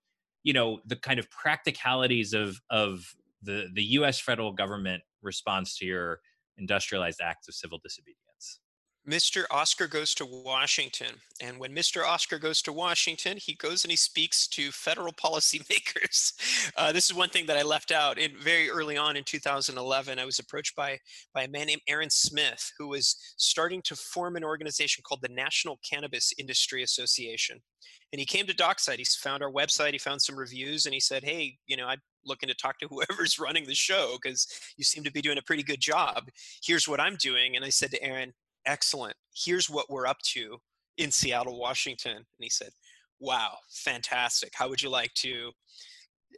you know the kind of practicalities of of the the US federal government response to your industrialized acts of civil disobedience Mr. Oscar goes to Washington. And when Mr. Oscar goes to Washington, he goes and he speaks to federal policymakers. Uh, this is one thing that I left out. In, very early on in 2011, I was approached by, by a man named Aaron Smith, who was starting to form an organization called the National Cannabis Industry Association. And he came to Dockside. He found our website, he found some reviews, and he said, Hey, you know, I'm looking to talk to whoever's running the show because you seem to be doing a pretty good job. Here's what I'm doing. And I said to Aaron, excellent. Here's what we're up to in Seattle, Washington. And he said, wow, fantastic. How would you like to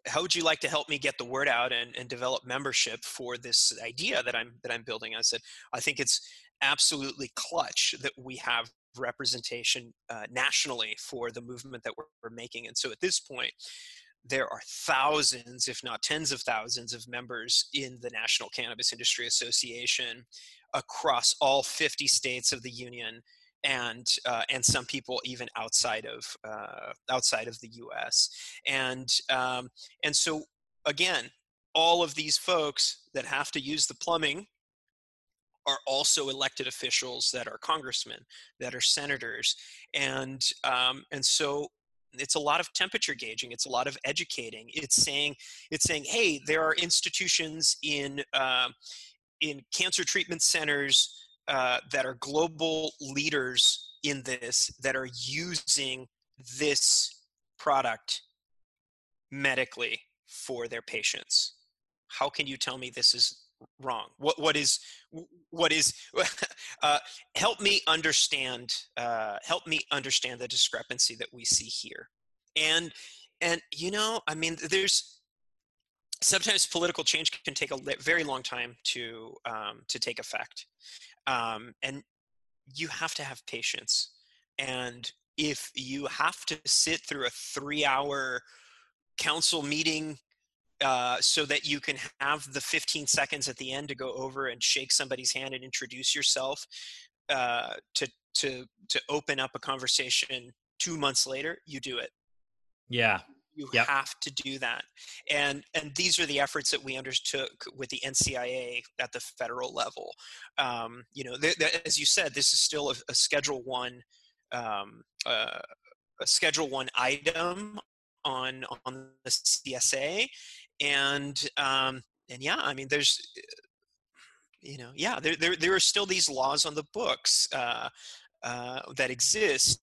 how would you like to help me get the word out and, and develop membership for this idea that I'm that I'm building? I said, I think it's absolutely clutch that we have representation uh, nationally for the movement that we're, we're making. And so at this point, there are thousands, if not tens of thousands, of members in the National Cannabis Industry Association across all 50 states of the union, and uh, and some people even outside of uh, outside of the U.S. And um, and so again, all of these folks that have to use the plumbing are also elected officials that are congressmen, that are senators, and um, and so it's a lot of temperature gauging it's a lot of educating it's saying it's saying hey there are institutions in uh, in cancer treatment centers uh, that are global leaders in this that are using this product medically for their patients. How can you tell me this is wrong? What what is what is uh, help me understand uh, help me understand the discrepancy that we see here. And and you know i mean there's sometimes political change can take a very long time to um, to take effect um, and you have to have patience and if you have to sit through a three hour council meeting uh, so that you can have the 15 seconds at the end to go over and shake somebody's hand and introduce yourself uh, to to to open up a conversation two months later you do it. Yeah you yep. have to do that. And and these are the efforts that we undertook with the ncia at the federal level. Um, you know th- th- as you said this is still a, a schedule one um, uh, a schedule one item on on the csa and um, and yeah, I mean, there's you know, yeah, there there there are still these laws on the books uh, uh, that exist,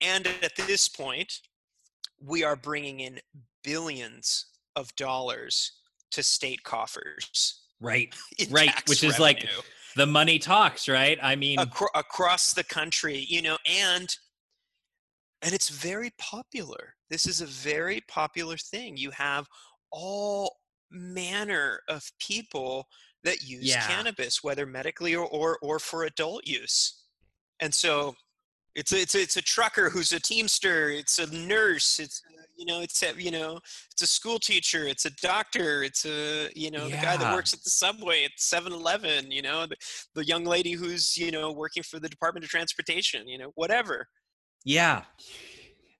and at this point, we are bringing in billions of dollars to state coffers. Right, right, which is like the money talks, right? I mean, Acro- across the country, you know, and and it's very popular. This is a very popular thing. You have all manner of people that use yeah. cannabis, whether medically or, or, or for adult use. And so it's a, it's a, it's a trucker who's a teamster. It's a nurse. It's you know it's a you know it's a school teacher. It's a doctor. It's a you know yeah. the guy that works at the subway at 7-Eleven. You know the, the young lady who's you know working for the Department of Transportation. You know whatever. Yeah,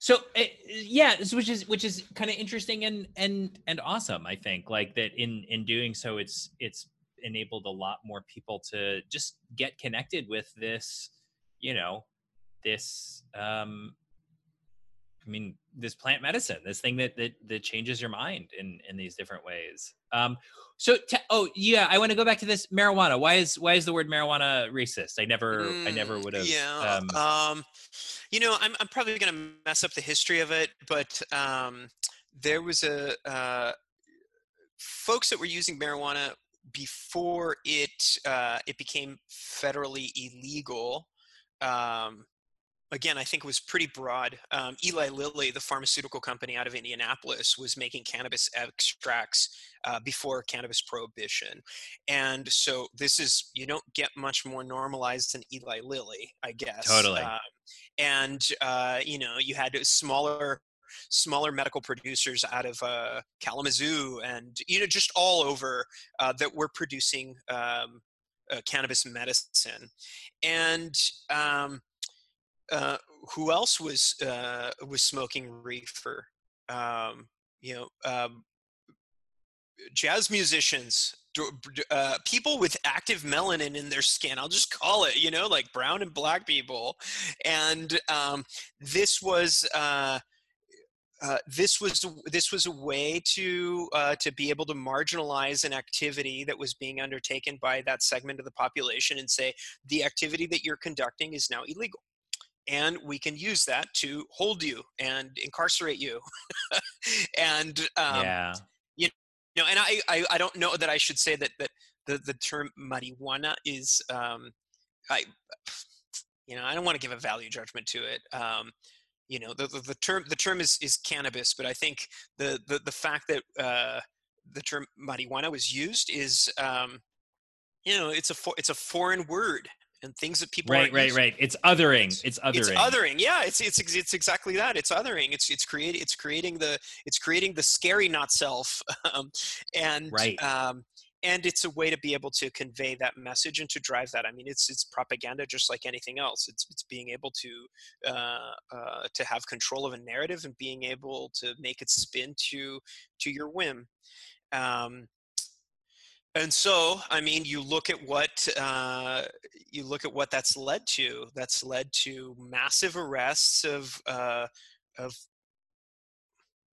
so uh, yeah which is which is kind of interesting and and and awesome i think like that in in doing so it's it's enabled a lot more people to just get connected with this you know this um i mean this plant medicine this thing that that, that changes your mind in in these different ways um so oh yeah i want to go back to this marijuana why is why is the word marijuana racist i never mm, i never would have yeah um, um you know, I'm, I'm probably going to mess up the history of it, but um, there was a uh, folks that were using marijuana before it uh, it became federally illegal. Um, again, I think it was pretty broad. Um, Eli Lilly, the pharmaceutical company out of Indianapolis, was making cannabis extracts uh, before cannabis prohibition. And so this is, you don't get much more normalized than Eli Lilly, I guess. Totally. Uh, and, uh, you know, you had smaller smaller medical producers out of uh, Kalamazoo and you know just all over uh, that were producing um, uh, cannabis medicine, and um, uh, who else was uh, was smoking reefer? Um, you know, um, jazz musicians, uh, people with active melanin in their skin. I'll just call it, you know, like brown and black people. And um, this was. Uh, uh, this was this was a way to uh, to be able to marginalize an activity that was being undertaken by that segment of the population and say the activity that you're conducting is now illegal and we can use that to hold you and incarcerate you. And um, yeah. you know and I, I, I don't know that i should say that that the the term marijuana is um i you know i don't want to give a value judgment to it um you know the, the, the term the term is is cannabis but i think the the, the fact that uh the term marijuana was used is um you know it's a for, it's a foreign word and things that people right right right. It's othering. It's, it's othering it's othering. yeah it's it's it's exactly that. It's othering. It's it's creating it's creating the it's creating the scary not self um, and right. um, and it's a way to be able to convey that message and to drive that. I mean, it's it's propaganda just like anything else. It's it's being able to uh, uh, to have control of a narrative and being able to make it spin to to your whim. Um, and so, I mean, you look at what uh, you look at what that's led to. That's led to massive arrests of uh, of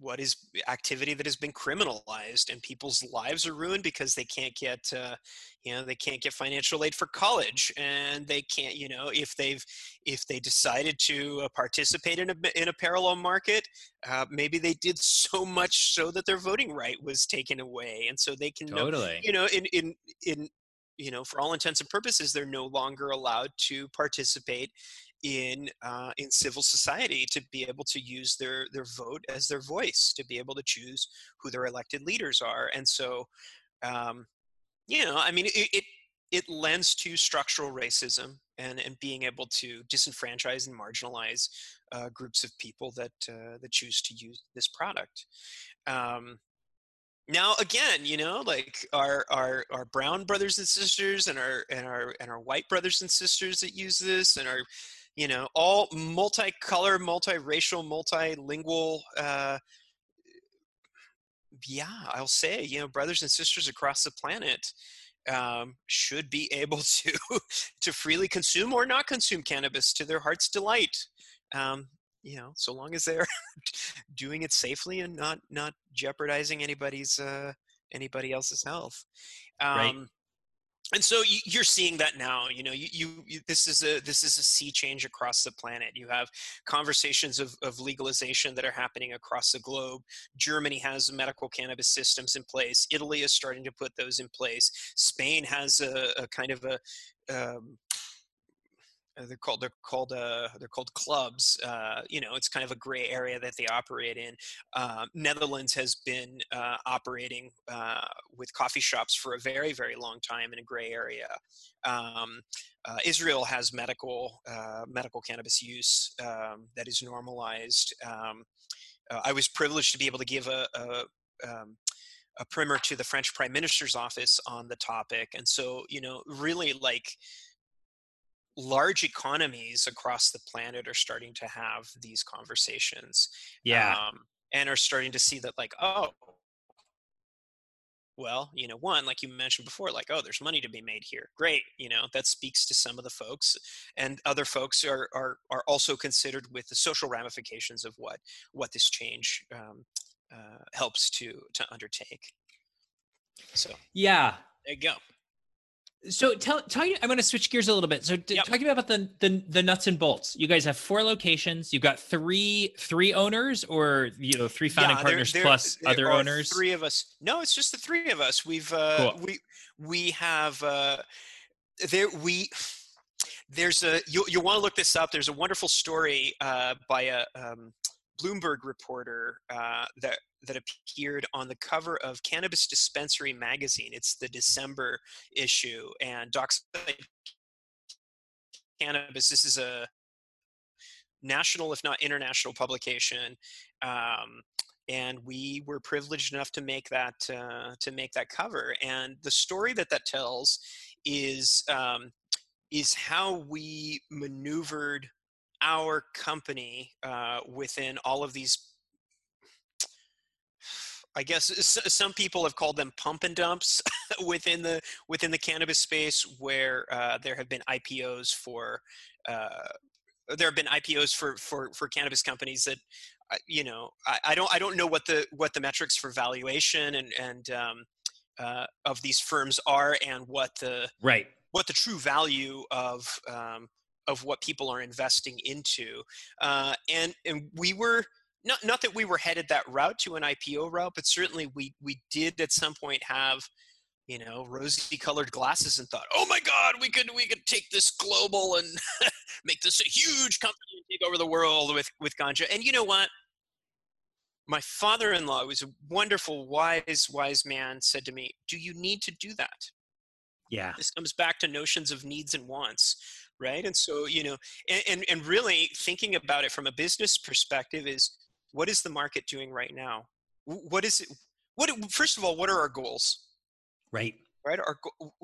what is activity that has been criminalized and people's lives are ruined because they can't get uh, you know they can't get financial aid for college and they can't you know if they've if they decided to uh, participate in a in a parallel market uh, maybe they did so much so that their voting right was taken away and so they can totally. you know in in in you know for all intents and purposes they're no longer allowed to participate in uh, in civil society to be able to use their their vote as their voice to be able to choose who their elected leaders are and so um, you know i mean it, it it lends to structural racism and and being able to disenfranchise and marginalize uh, groups of people that uh, that choose to use this product. Um, now again you know like our our our brown brothers and sisters and our and our and our white brothers and sisters that use this and our you know, all multicolor, multiracial, multilingual. Uh, yeah, I'll say, you know, brothers and sisters across the planet um, should be able to to freely consume or not consume cannabis to their heart's delight. Um, you know, so long as they're doing it safely and not not jeopardizing anybody's uh, anybody else's health. Um, right and so you, are seeing that now you know you, you, this is a this is a sea change across the planet. You have conversations of, of legalization that are happening across the globe. Germany has medical cannabis systems in place. Italy is starting to put those in place. Spain has a, a kind of a um, they're called they're called uh, they're called clubs. Uh, you know, it's kind of a gray area that they operate in. Uh, Netherlands has been uh, operating uh, with coffee shops for a very very long time in a gray area. Um, Israel has medical medical cannabis use um, that is normalized. Um, I was privileged to be able to give a, a um, a primer to the French Prime Minister's office on the topic, and so you know, really like large economies across the planet are starting to have these conversations yeah. um, and are starting to see that like oh well you know one like you mentioned before like oh there's money to be made here. Great you know that speaks to some of the folks and other folks are are, are also considered with the social ramifications of what what this change um, uh, helps to to undertake. So yeah. there you go so tell tell you, I'm going to switch gears a little bit. So yep. talking about the, the the nuts and bolts. You guys have four locations. You've got three three owners, or you know three founding yeah, partners there, plus there other owners. Three of us. No, it's just the three of us. We've uh, cool. we we have uh, there we there's a you you want to look this up. There's a wonderful story uh, by a um, Bloomberg reporter uh, that that appeared on the cover of Cannabis Dispensary magazine. It's the December issue, and Dockside Cannabis. This is a national, if not international, publication. Um, and we were privileged enough to make that uh, to make that cover. And the story that that tells is um, is how we maneuvered our company uh, within all of these I guess some people have called them pump and dumps within the within the cannabis space, where uh, there have been IPOs for uh, there have been IPOs for for for cannabis companies that uh, you know I, I, don't I don't know what the what the metrics for valuation and and um, uh, of these firms are and what the right. what the true value of um, of what people are investing into. Uh, and and we were not not that we were headed that route to an IPO route, but certainly we we did at some point have you know rosy colored glasses and thought oh my god we could we could take this global and make this a huge company and take over the world with with ganja and you know what my father-in-law was a wonderful wise wise man said to me do you need to do that Yeah. This comes back to notions of needs and wants, right? And so, you know, and, and, and really thinking about it from a business perspective is what is the market doing right now? What is it? What, first of all, what are our goals? Right right our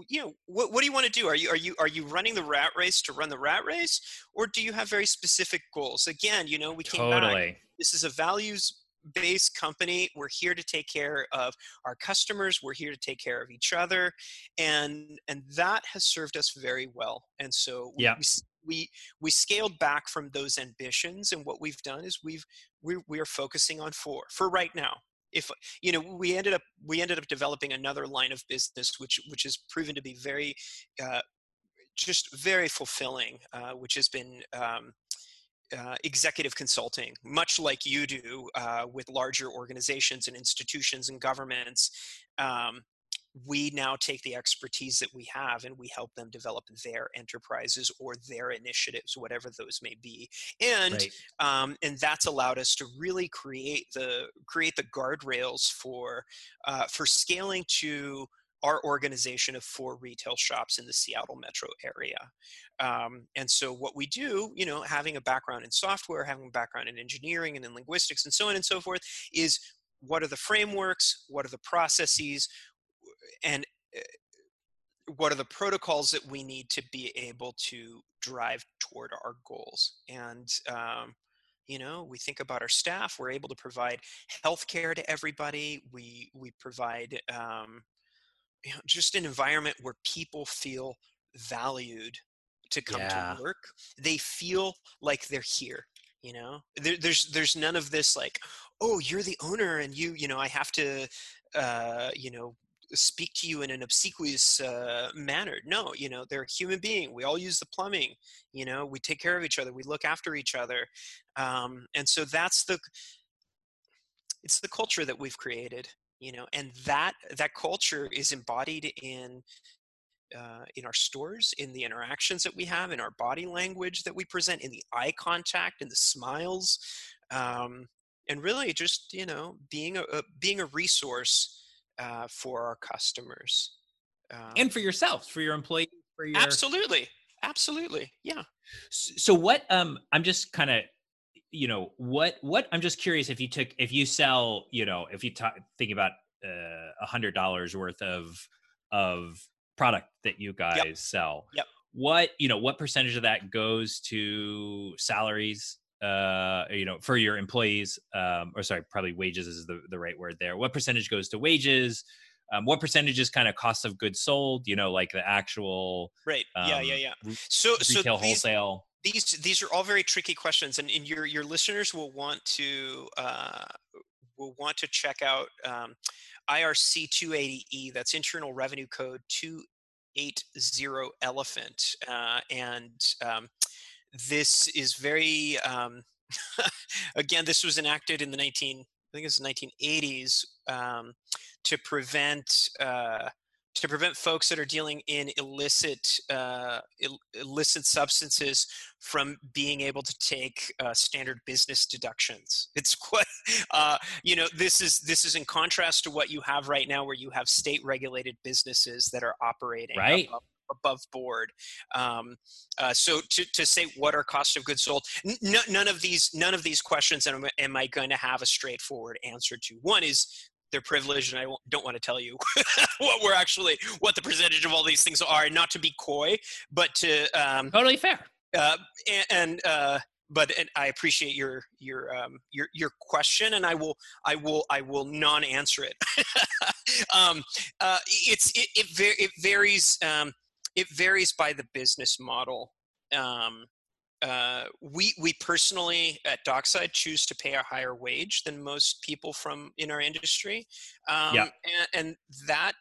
you know what, what do you want to do are you are you are you running the rat race to run the rat race or do you have very specific goals again you know we came totally. back this is a values based company. We're here to take care of our customers. We're here to take care of each other and and that has served us very well. And so yeah. we, we we scaled back from those ambitions and what we've done is we've we, we are focusing on four for right now. If you know we ended up we ended up developing another line of business which which has proven to be very uh, just very fulfilling uh, which has been um, uh, executive consulting, much like you do uh, with larger organizations and institutions and governments. Um, we now take the expertise that we have and we help them develop their enterprises or their initiatives whatever those may be and right. um, and that's allowed us to really create the create the guardrails for uh, for scaling to our organization of four retail shops in the Seattle metro area. Um, and so, what we do, you know, having a background in software, having a background in engineering and in linguistics and so on and so forth, is what are the frameworks, what are the processes, and eh, what are the protocols that we need to be able to drive toward our goals and um, you know we think about our staff we're able to provide health care to everybody we we provide um, you know, just an environment where people feel valued to come yeah. to work they feel like they're here you know there, there's there's none of this like oh you're the owner and you you know i have to uh, you know speak to you in an obsequious uh, manner. No, you know, they're a human being. We all use the plumbing. You know, we take care of each other. We look after each other, um, and so that's the it's the culture that we've created. You know, and that that culture is embodied in uh, in our stores, in the interactions that we have, in our body language that we present, in the eye contact, in the smiles, um, and really just you know being a, a being a resource uh, for our customers um, and for yourselves, for your employees, for your absolutely, absolutely, yeah. So what? Um, I'm just kind of you know what what i'm just curious if you took if you sell you know if you talk think about uh, a hundred dollars worth of of product that you guys yep. sell yep. what you know what percentage of that goes to salaries uh you know for your employees um or sorry probably wages is the, the right word there. What percentage goes to wages? Um, what percentage is kind of cost of goods sold you know like the actual right. Um, yeah yeah. yeah so retail so these, wholesale these these are all very tricky questions and, and your your listeners will want to uh will want to check out um, irc 280e that's internal revenue code 280 elephant uh, and um, this is very um, again this was enacted in the 19 i think it's 1980s um, to prevent uh, to prevent folks that are dealing in illicit uh, Ill- illicit substances from being able to take uh, standard business deductions. It's quite uh, you know this is this is in contrast to what you have right now, where you have state regulated businesses that are operating right. above, above board. Um, uh, so to, to say what are cost of goods sold, n- none of these none of these questions am, am I going to have a straightforward answer to. One is they're privileged, and I don't want to tell you what we're actually what the percentage of all these things are. Not to be coy, but to um, totally fair. Uh, and, and uh, but and I appreciate your your um, your your question, and I will I will I will non-answer it. um, uh, it's it it, var- it varies. Um, it varies by the business model. Um, uh, we we personally at Dockside choose to pay a higher wage than most people from in our industry, um, yeah. and, and that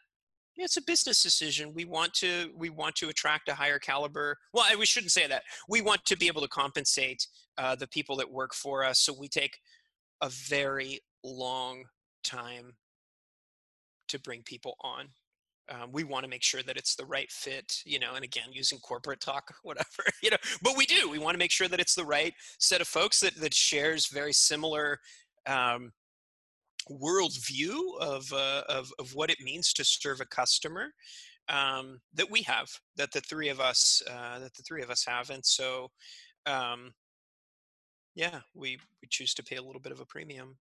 it's a business decision. We want to we want to attract a higher caliber. Well, we shouldn't say that. We want to be able to compensate uh, the people that work for us. So we take a very long time to bring people on um, we want to make sure that it's the right fit you know and again using corporate talk whatever you know but we do we want to make sure that it's the right set of folks that that shares very similar um, worldview of, uh, of of what it means to serve a customer um, that we have, that the three of us, uh, that the three of us have, and so, um, yeah, we we choose to pay a little bit of a premium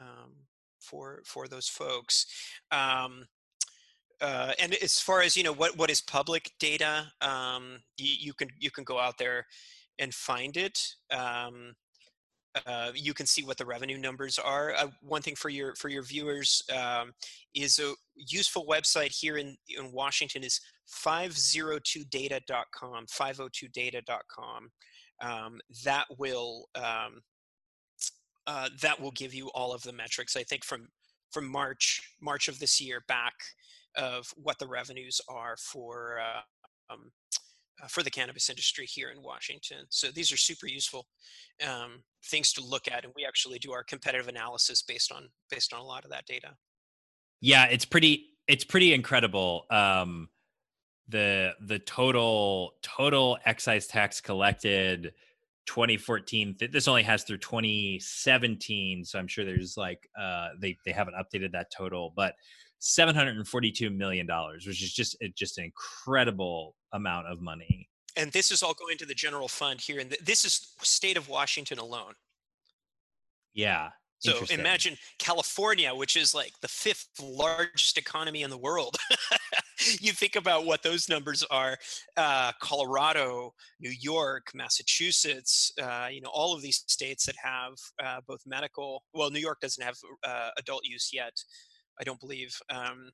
um, for for those folks. Um, uh, and as far as you know, what what is public data? Um, you, you can you can go out there and find it. Um, uh, you can see what the revenue numbers are. Uh, one thing for your for your viewers um, is a useful website here in in Washington is 502data.com. 502data.com. Um, that will um, uh, that will give you all of the metrics. I think from from March March of this year back of what the revenues are for uh, um, uh, for the cannabis industry here in Washington. So these are super useful um, things to look at, and we actually do our competitive analysis based on based on a lot of that data. Yeah, it's pretty it's pretty incredible. Um, the the total total excise tax collected 2014 this only has through 2017 so i'm sure there's like uh they they haven't updated that total but 742 million dollars which is just just an incredible amount of money. And this is all going to the general fund here and this is state of washington alone. Yeah so imagine California, which is like the fifth largest economy in the world. you think about what those numbers are uh, Colorado, New York, Massachusetts, uh, you know, all of these states that have uh, both medical, well, New York doesn't have uh, adult use yet, I don't believe. Um,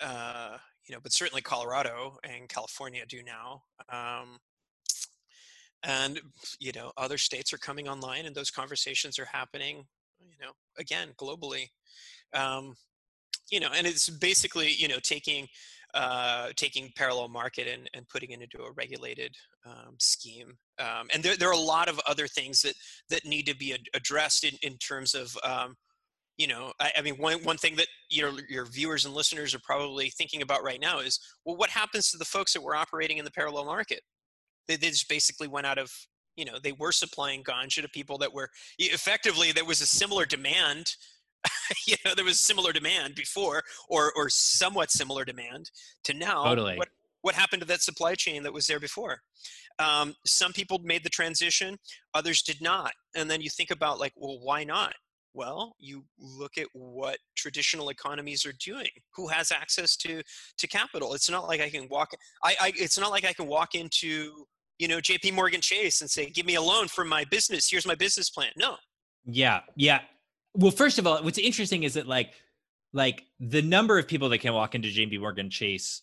uh, you know, but certainly Colorado and California do now. Um, and you know other states are coming online and those conversations are happening you know again globally um, you know and it's basically you know taking uh, taking parallel market and, and putting it into a regulated um, scheme um, and there, there are a lot of other things that that need to be ad- addressed in, in terms of um, you know I, I, mean one, one thing that your your viewers and listeners are probably thinking about right now is well what happens to the folks that were operating in the parallel market? They, they just basically went out of you know they were supplying ganja to people that were effectively there was a similar demand you know there was similar demand before or or somewhat similar demand to now. Totally. what what happened to that supply chain that was there before? Um, some people made the transition others did not. And then you think about like well why not well you look at what traditional economies are doing who has access to to capital. It's not like i can walk i, I it's not like i can walk into you know jp morgan chase and say give me a loan for my business. Here's my business plan. No. Yeah yeah. Well first of all what's interesting is that like like the number of people that can walk into jp morgan chase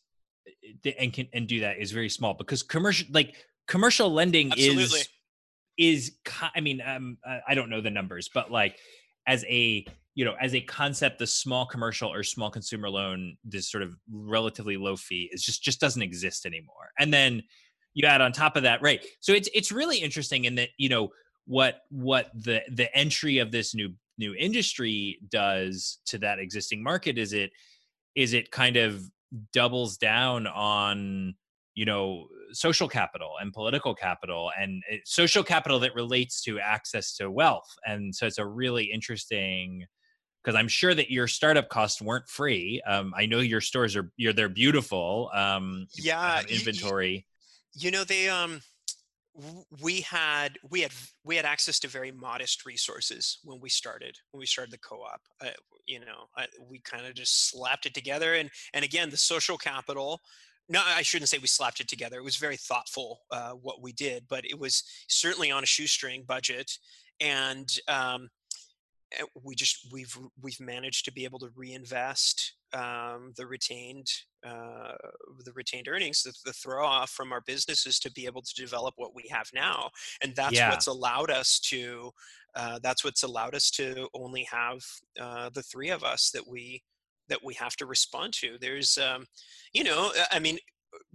eh, and can and do that is very small because commercial like commercial lending Absolutely. is is i mean um, i don't know the numbers but like as a you know as a concept the small commercial or small consumer loan this sort of relatively low fee is just just doesn't exist anymore. And then you add on top of that right so it's it's really interesting in that you know what what the the entry of this new new industry does to that existing market is it is it kind of doubles down on you know social capital and political capital and it, social capital that relates to access to wealth. And so it's a really interesting because i'm sure that your startup costs weren't free. Um, i know your stores are you're they're beautiful um, yeah inventory. you, you know they um we had we had we had access to very modest resources when we started when we started the co-op uh, you know I, we kind of just slapped it together. And and again the social capital no, I shouldn't say we slapped it together. It was very thoughtful uh, what we did, but it was certainly on a shoestring budget, and um, eh, we just we've we've managed to be able to reinvest um, the retained uh, the retained earnings, the, the, throw off from our businesses to be able to develop what we have now, and that's yeah. what's allowed us to. Uh, that's what's allowed us to only have uh, the three of us that we that we have to respond to. There's, um, you know, uh, I mean,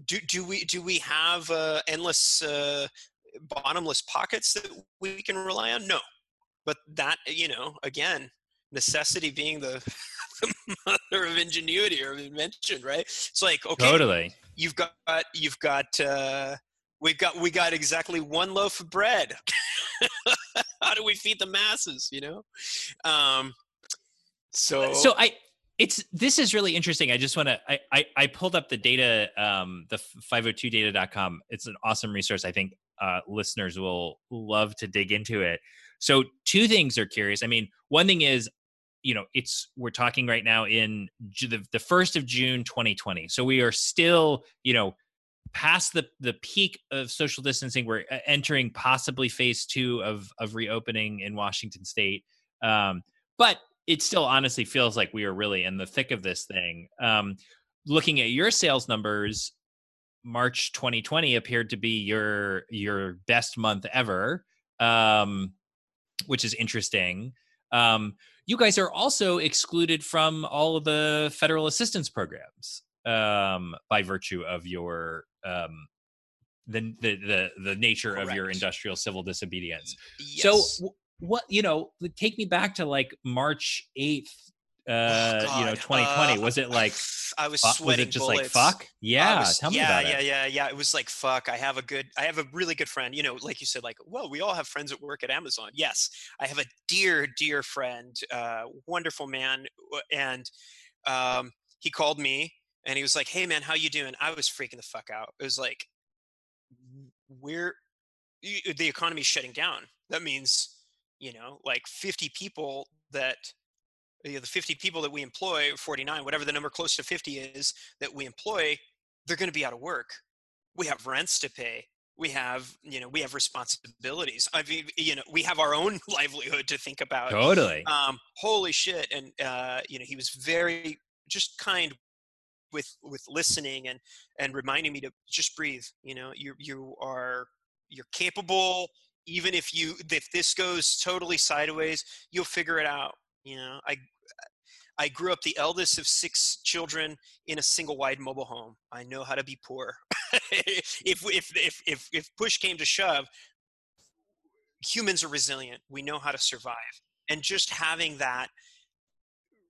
do do we do we have uh, endless uh, bottomless pockets that we can rely on? No, but that you know, again, necessity being the, the mother of ingenuity or invention, right? It's like okay, totally. You've got you've got uh, we've got we got exactly one loaf of bread. How do we feed the masses? You know. Um, so so I it's this is really interesting. I just want to I, I, I pulled up the data um the 502data.com. It's an awesome resource. I think uh listeners will love to dig into it. So two things are curious. I mean, one thing is you know, it's we're talking right now in the the 1st of June 2020. So we are still, you know, past the the peak of social distancing. We're uh, entering possibly phase 2 of of reopening in Washington state. Um but it still honestly feels like we are really in the thick of this thing. Um, looking at your sales numbers, March 2020 appeared to be your your best month ever, um, which is interesting. Um, you guys are also excluded from all of the federal assistance programs um, by virtue of your um, the, the the the nature Correct. of your industrial civil disobedience. Yes. So what you know take me back to like march 8th uh oh, you know 2020 uh, was it like i was fuck, sweating was it just bullets. like fuck yeah was, tell me yeah about yeah it. yeah yeah. It was like fuck i have a good i have a really good friend you know like you said like well we all have friends at work at amazon. Yes i have a dear dear friend uh wonderful man and um he called me and he was like hey man how you doing? I was freaking the fuck out. It was like we're the economy's shutting down. That means you know like 50 people that you know, the 50 people that we employ 49 whatever the number close to 50 is that we employ they're going to be out of work. We have rents to pay. We have you know we have responsibilities. I mean you know we have our own livelihood to think about. Totally. Um holy shit and uh you know he was very just kind with with listening and and reminding me to just breathe you know you you are you're capable even if you if this goes totally sideways you'll figure it out you know? I i grew up the eldest of six children in a single wide mobile home. I know how to be poor. If, if if if if push came to shove humans are resilient. We know how to survive. And just having that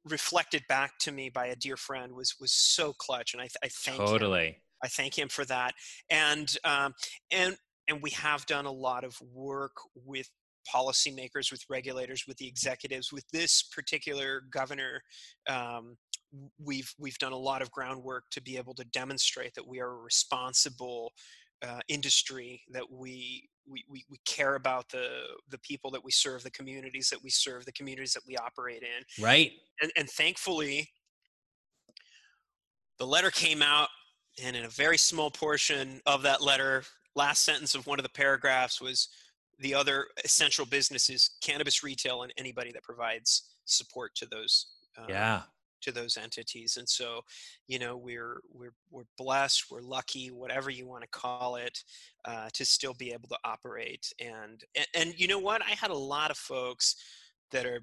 reflected back to me by a dear friend was was so clutch and i, I thank totally. Him. I thank him for that, and um, and and we have done a lot of work with policymakers, with regulators, with the executives, with this particular governor. Um, we've we've done a lot of groundwork to be able to demonstrate that we are a responsible uh, industry, that we, we we we care about the the people that we serve, the communities that we serve, the communities that we operate in. Right. And and thankfully, the letter came out, and in a very small portion of that letter, last sentence of one of the paragraphs was the other essential businesses cannabis retail and anybody that provides support to those um, yeah. to those entities. And so you know we're we're we're blessed we're lucky whatever you want to call it uh, to still be able to operate. And, and and you know what? I had a lot of folks that are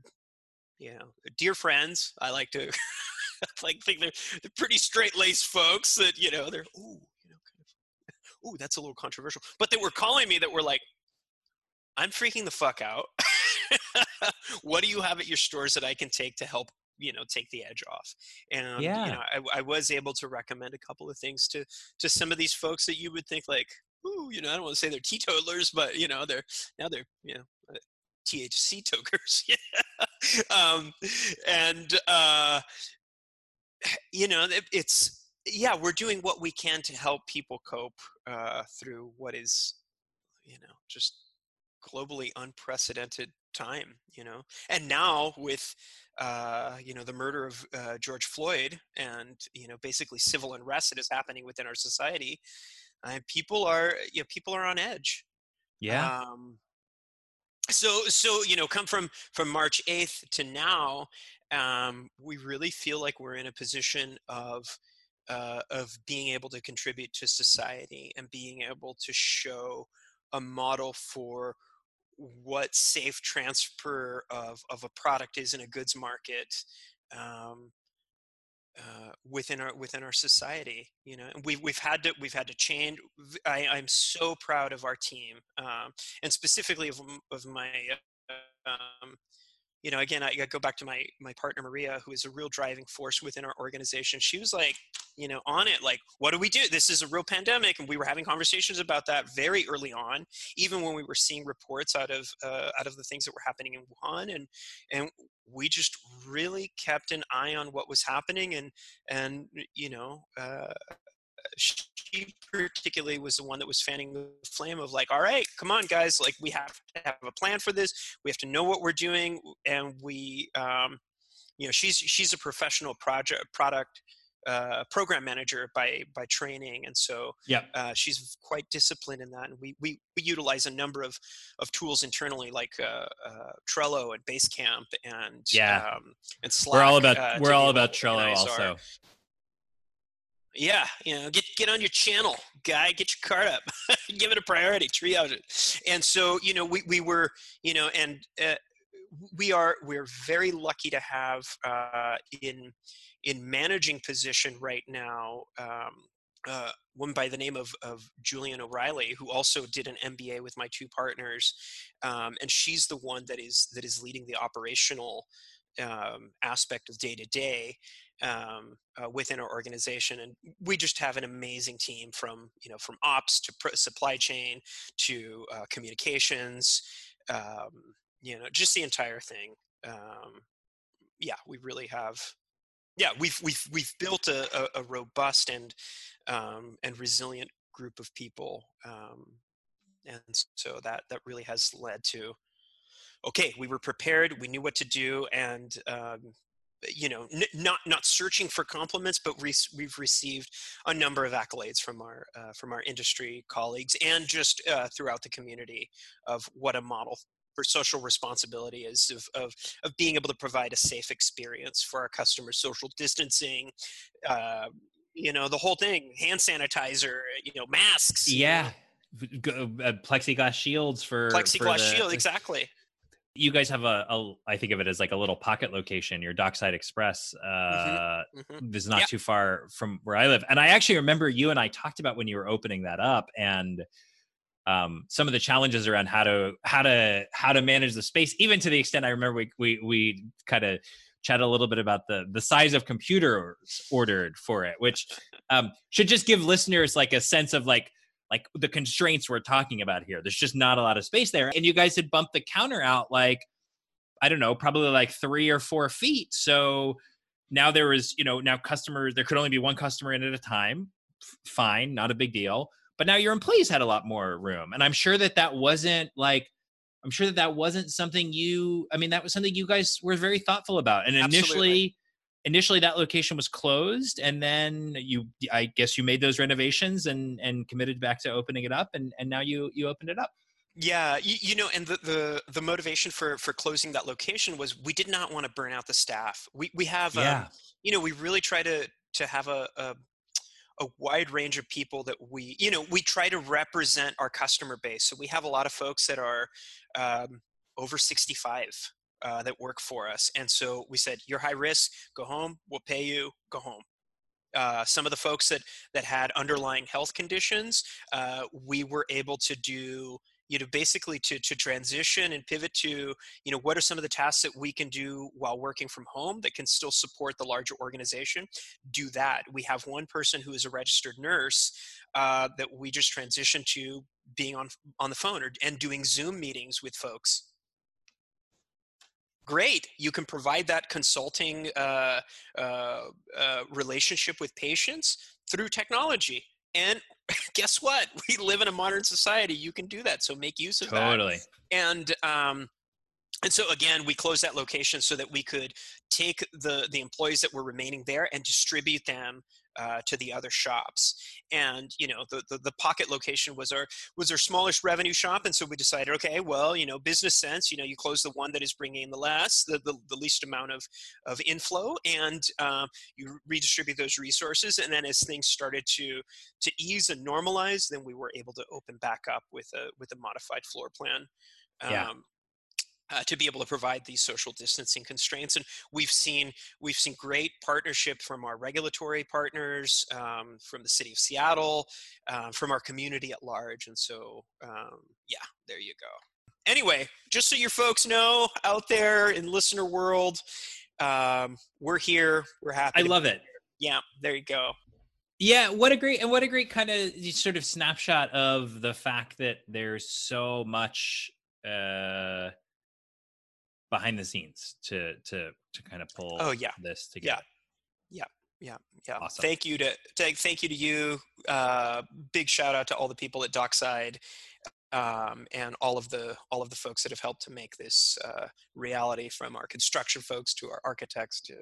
you know dear friends. I like to like think they're they're pretty straight laced folks that you know they're ooh ooh, that's a little controversial. But they were calling me that were like, I'm freaking the fuck out. what do you have at your stores that I can take to help you know take the edge off and yeah. you know I, I, was able to recommend a couple of things to to some of these folks that you would think like ooh you know i don't want to say they're teetotalers but you know they're now they're you know uh, thc tokers yeah um and uh you know it, it's yeah, we're doing what we can to help people cope uh, through what is, you know, just globally unprecedented time. You know, and now with uh, you know the murder of uh, George Floyd and you know basically civil unrest that is happening within our society, uh, people are you know people are on edge. Yeah. Um, so so you know come from from march 8th to now um, we really feel like we're in a position of uh, of being able to contribute to society and being able to show a model for what safe transfer of, of a product is in a goods market um, uh, within our within our society you know and we've, we've had to we've had to change I, i'm so proud of our team um, and specifically of, of my um, you know, again, I, go back to my my partner Maria, who is a real driving force within our organization. She was like, you know, on it, like, what do we do? This is a real pandemic, and we were having conversations about that very early on, even when we were seeing reports out of uh, out of the things that were happening in Wuhan, and and we just really kept an eye on what was happening, and and you know, uh, particularly was the one that was fanning the flame of like, all right, come on, guys, like we have to have a plan for this. We have to know what we're doing, and we, um, you know, she's she's a professional project product uh, program manager by by training, and so yeah, uh, she's quite disciplined in that. And we, we we utilize a number of of tools internally, like uh, uh Trello and Basecamp, and yeah, um, and Slack. We're all about uh, we're all about Trello also. Our, yeah, you know, get get on your channel, guy. Get your card up. Give it a priority. Triage it. And so, you know, we we were, you know, and uh, we are we're very lucky to have uh, in in managing position right now. Um, uh, one by the name of, of Julian O'Reilly, who also did an MBA with my two partners, um, and she's the one that is that is leading the operational um, aspect of day to day um, uh, within our organization and we just have an amazing team from you know from ops to supply chain to uh, communications um, you know just the entire thing. Um, yeah we really have yeah we've we've we've built a, a, a robust and um, and resilient group of people um, and so that that really has led to okay we were prepared we knew what to do and um, you know n- not not searching for compliments but re- we've received a number of accolades from our uh, from our industry colleagues and just uh, throughout the community of what a model for social responsibility is of, of, of being able to provide a safe experience for our customers social distancing uh, you know the whole thing hand sanitizer you know masks yeah uh, plexiglass shields for plexiglass for the, shield exactly you guys have a, a I think of it as like a little pocket location your dockside express mm-hmm, uh mm-hmm. is not too far from where i live and i actually remember you and i talked about when you were opening that up and um some of the challenges around how to how to how to manage the space even to the extent i remember we we, we kind of chat a little bit about the the size of computers ordered for it which um should just give listeners like a sense of like like the constraints we're talking about here. There's just not a lot of space there. And you guys had bumped the counter out like, I don't know, probably like three or four feet. So now there was, you know, now customers, there could only be one customer in at a time. Fine, not a big deal. But now your employees had a lot more room. And I'm sure that that wasn't like, I'm sure that that wasn't something you, I mean, that was something you guys were very thoughtful about. And initially, Absolutely initially that location was closed and then you i guess you made those renovations and and committed back to opening it up and and now you you opened it up. Yeah you, you know and the, the the motivation for for closing that location was we did not want to burn out the staff. We we have yeah. um, you know we really try to to have a, a a wide range of people that we you know we try to represent our customer base. So we have a lot of folks that are um, over 65 uh, that work for us. And so we said, you're high risk, go home, we'll pay you, go home. Uh, some of the folks that that had underlying health conditions, uh, we were able to do you know basically to to transition and pivot to you know what are some of the tasks that we can do while working from home that can still support the larger organization do that we have one person who is a registered nurse uh, that we just transitioned to being on on the phone or, and doing zoom meetings with folks great you can provide that consulting uh, uh, uh, relationship with patients through technology and guess what we live in a modern society you can do that so make use of totally. that totally and um, and so again we closed that location so that we could take the the employees that were remaining there and distribute them uh, to the other shops. And you know, the, the, the pocket location was our was our smallest revenue shop, and so we decided, okay, well, you know, business sense. You know, you close the one that is bringing the less, the the, the least amount of of inflow, and um, you redistribute those resources. And then as things started to to ease and normalize, then we were able to open back up with a with a modified floor plan. Um, yeah uh, to be able to provide these social distancing constraints. And we've seen we've seen great partnership from our regulatory partners, um, from the city of Seattle, uh, from our community at large. And so, um, yeah, there you go. anyway, just so your folks know out there in listener world, um, we're here. We're happy. I love it. Yeah, there you go. Yeah, what a great and what a great kind of sort of snapshot of the fact that there's so much uh behind the scenes to to to kind of pull oh yeah this together. Yeah. Yeah. Yeah. yeah Awesome. Thank you to, to thank you to you. Uh big shout out to all the people at Dockside um, and all of the all of the folks that have helped to make this uh, reality, from our construction folks to our architects to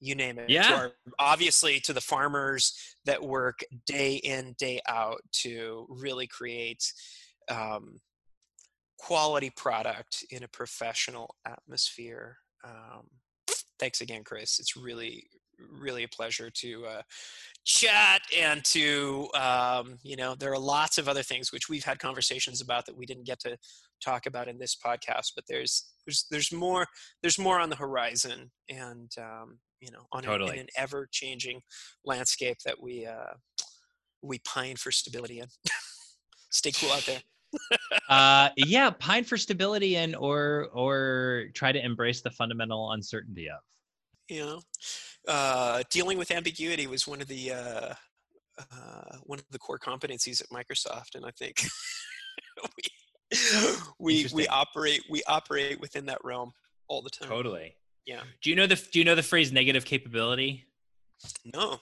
you name it. Yeah. To our, obviously, to the farmers that work day in day out to really create um, quality product in a professional atmosphere. Um, thanks again, Chris. It's really really a pleasure to uh, chat and to um, you know there are lots of other things which we've had conversations about that we didn't get to talk about in this podcast but there's there's there's more there's more on the horizon and um, you know on Totally. an, in an ever changing landscape that we uh, we pine for stability in stay cool out there uh yeah, pine for stability and or or try to embrace the fundamental uncertainty of. you know uh, dealing with ambiguity was one of the uh, uh, one of the core competencies at microsoft and i think we we, we operate we operate within that realm all the time Totally. Yeah. Do you know the do you know the phrase negative capability? no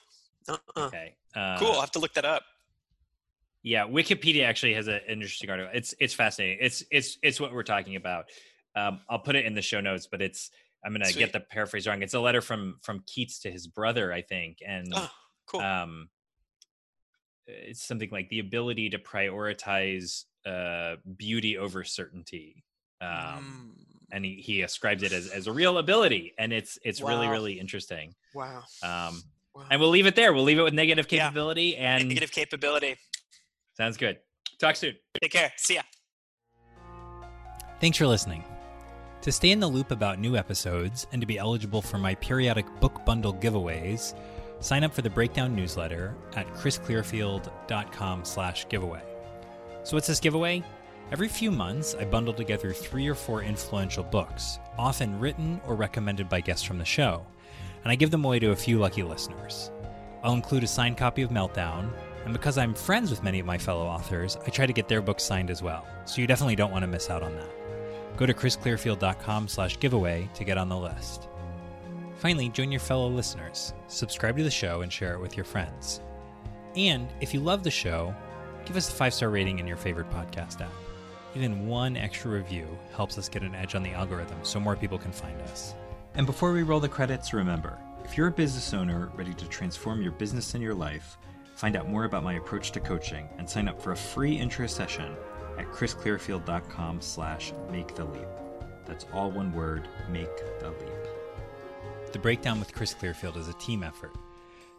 uh-uh. Okay. Uh, cool i'll have to look that up Yeah, Wikipedia actually has an interesting article. It's it's fascinating. It's it's it's what we're talking about. Um, I'll put it in the show notes, but it's I'm gonna Sweet. get the paraphrase wrong. It's a letter from from Keats to his brother, I think, and oh cool um, it's something like the ability to prioritize uh, beauty over certainty. Um, Mm, and he, he ascribes it as, as a real ability, and it's it's really Wow. really interesting. wow Um, wow and we'll leave it there. We'll leave it with negative Yeah. capability, and negative capability sounds good. Talk soon. take care see ya Thanks for listening. To stay in the loop about new episodes and to be eligible for my periodic book bundle giveaways, sign up for the Breakdown newsletter at chrisclearfield.com slash giveaway. So what's this giveaway? Every few months, I bundle together three or four influential books, often written or recommended by guests from the show, and I give them away to a few lucky listeners. I'll include a signed copy of Meltdown, and because I'm friends with many of my fellow authors, I try to get their books signed as well, so you definitely don't want to miss out on that. Go to chrisclearfield.com slash giveaway to get on the list. Finally, join your fellow listeners, subscribe to the show, and share it with your friends. And if you love the show, give us a five star rating in your favorite podcast app. Even one extra review helps us get an edge on the algorithm so more people can find us. And before we roll the credits, remember if you're a business owner ready to transform your business and your life, find out more about my approach to coaching and sign up for a free intro session at chrisclearfield.com slash make the leap. That's all one word, make the leap. The Breakdown with Chris Clearfield is a team effort.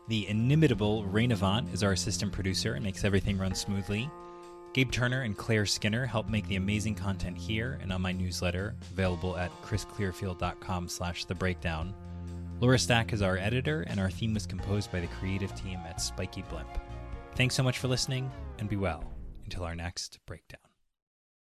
The inimitable Rain Avant is our assistant producer and makes everything run smoothly. Gabe Turner and Claire Skinner help make the amazing content here and on my newsletter, available at chrisclearfield.com slash the breakdown. Laura Stack is our editor, and our theme was composed by the creative team at Spiky Blimp. Thanks so much for listening, and be well until our next breakdown.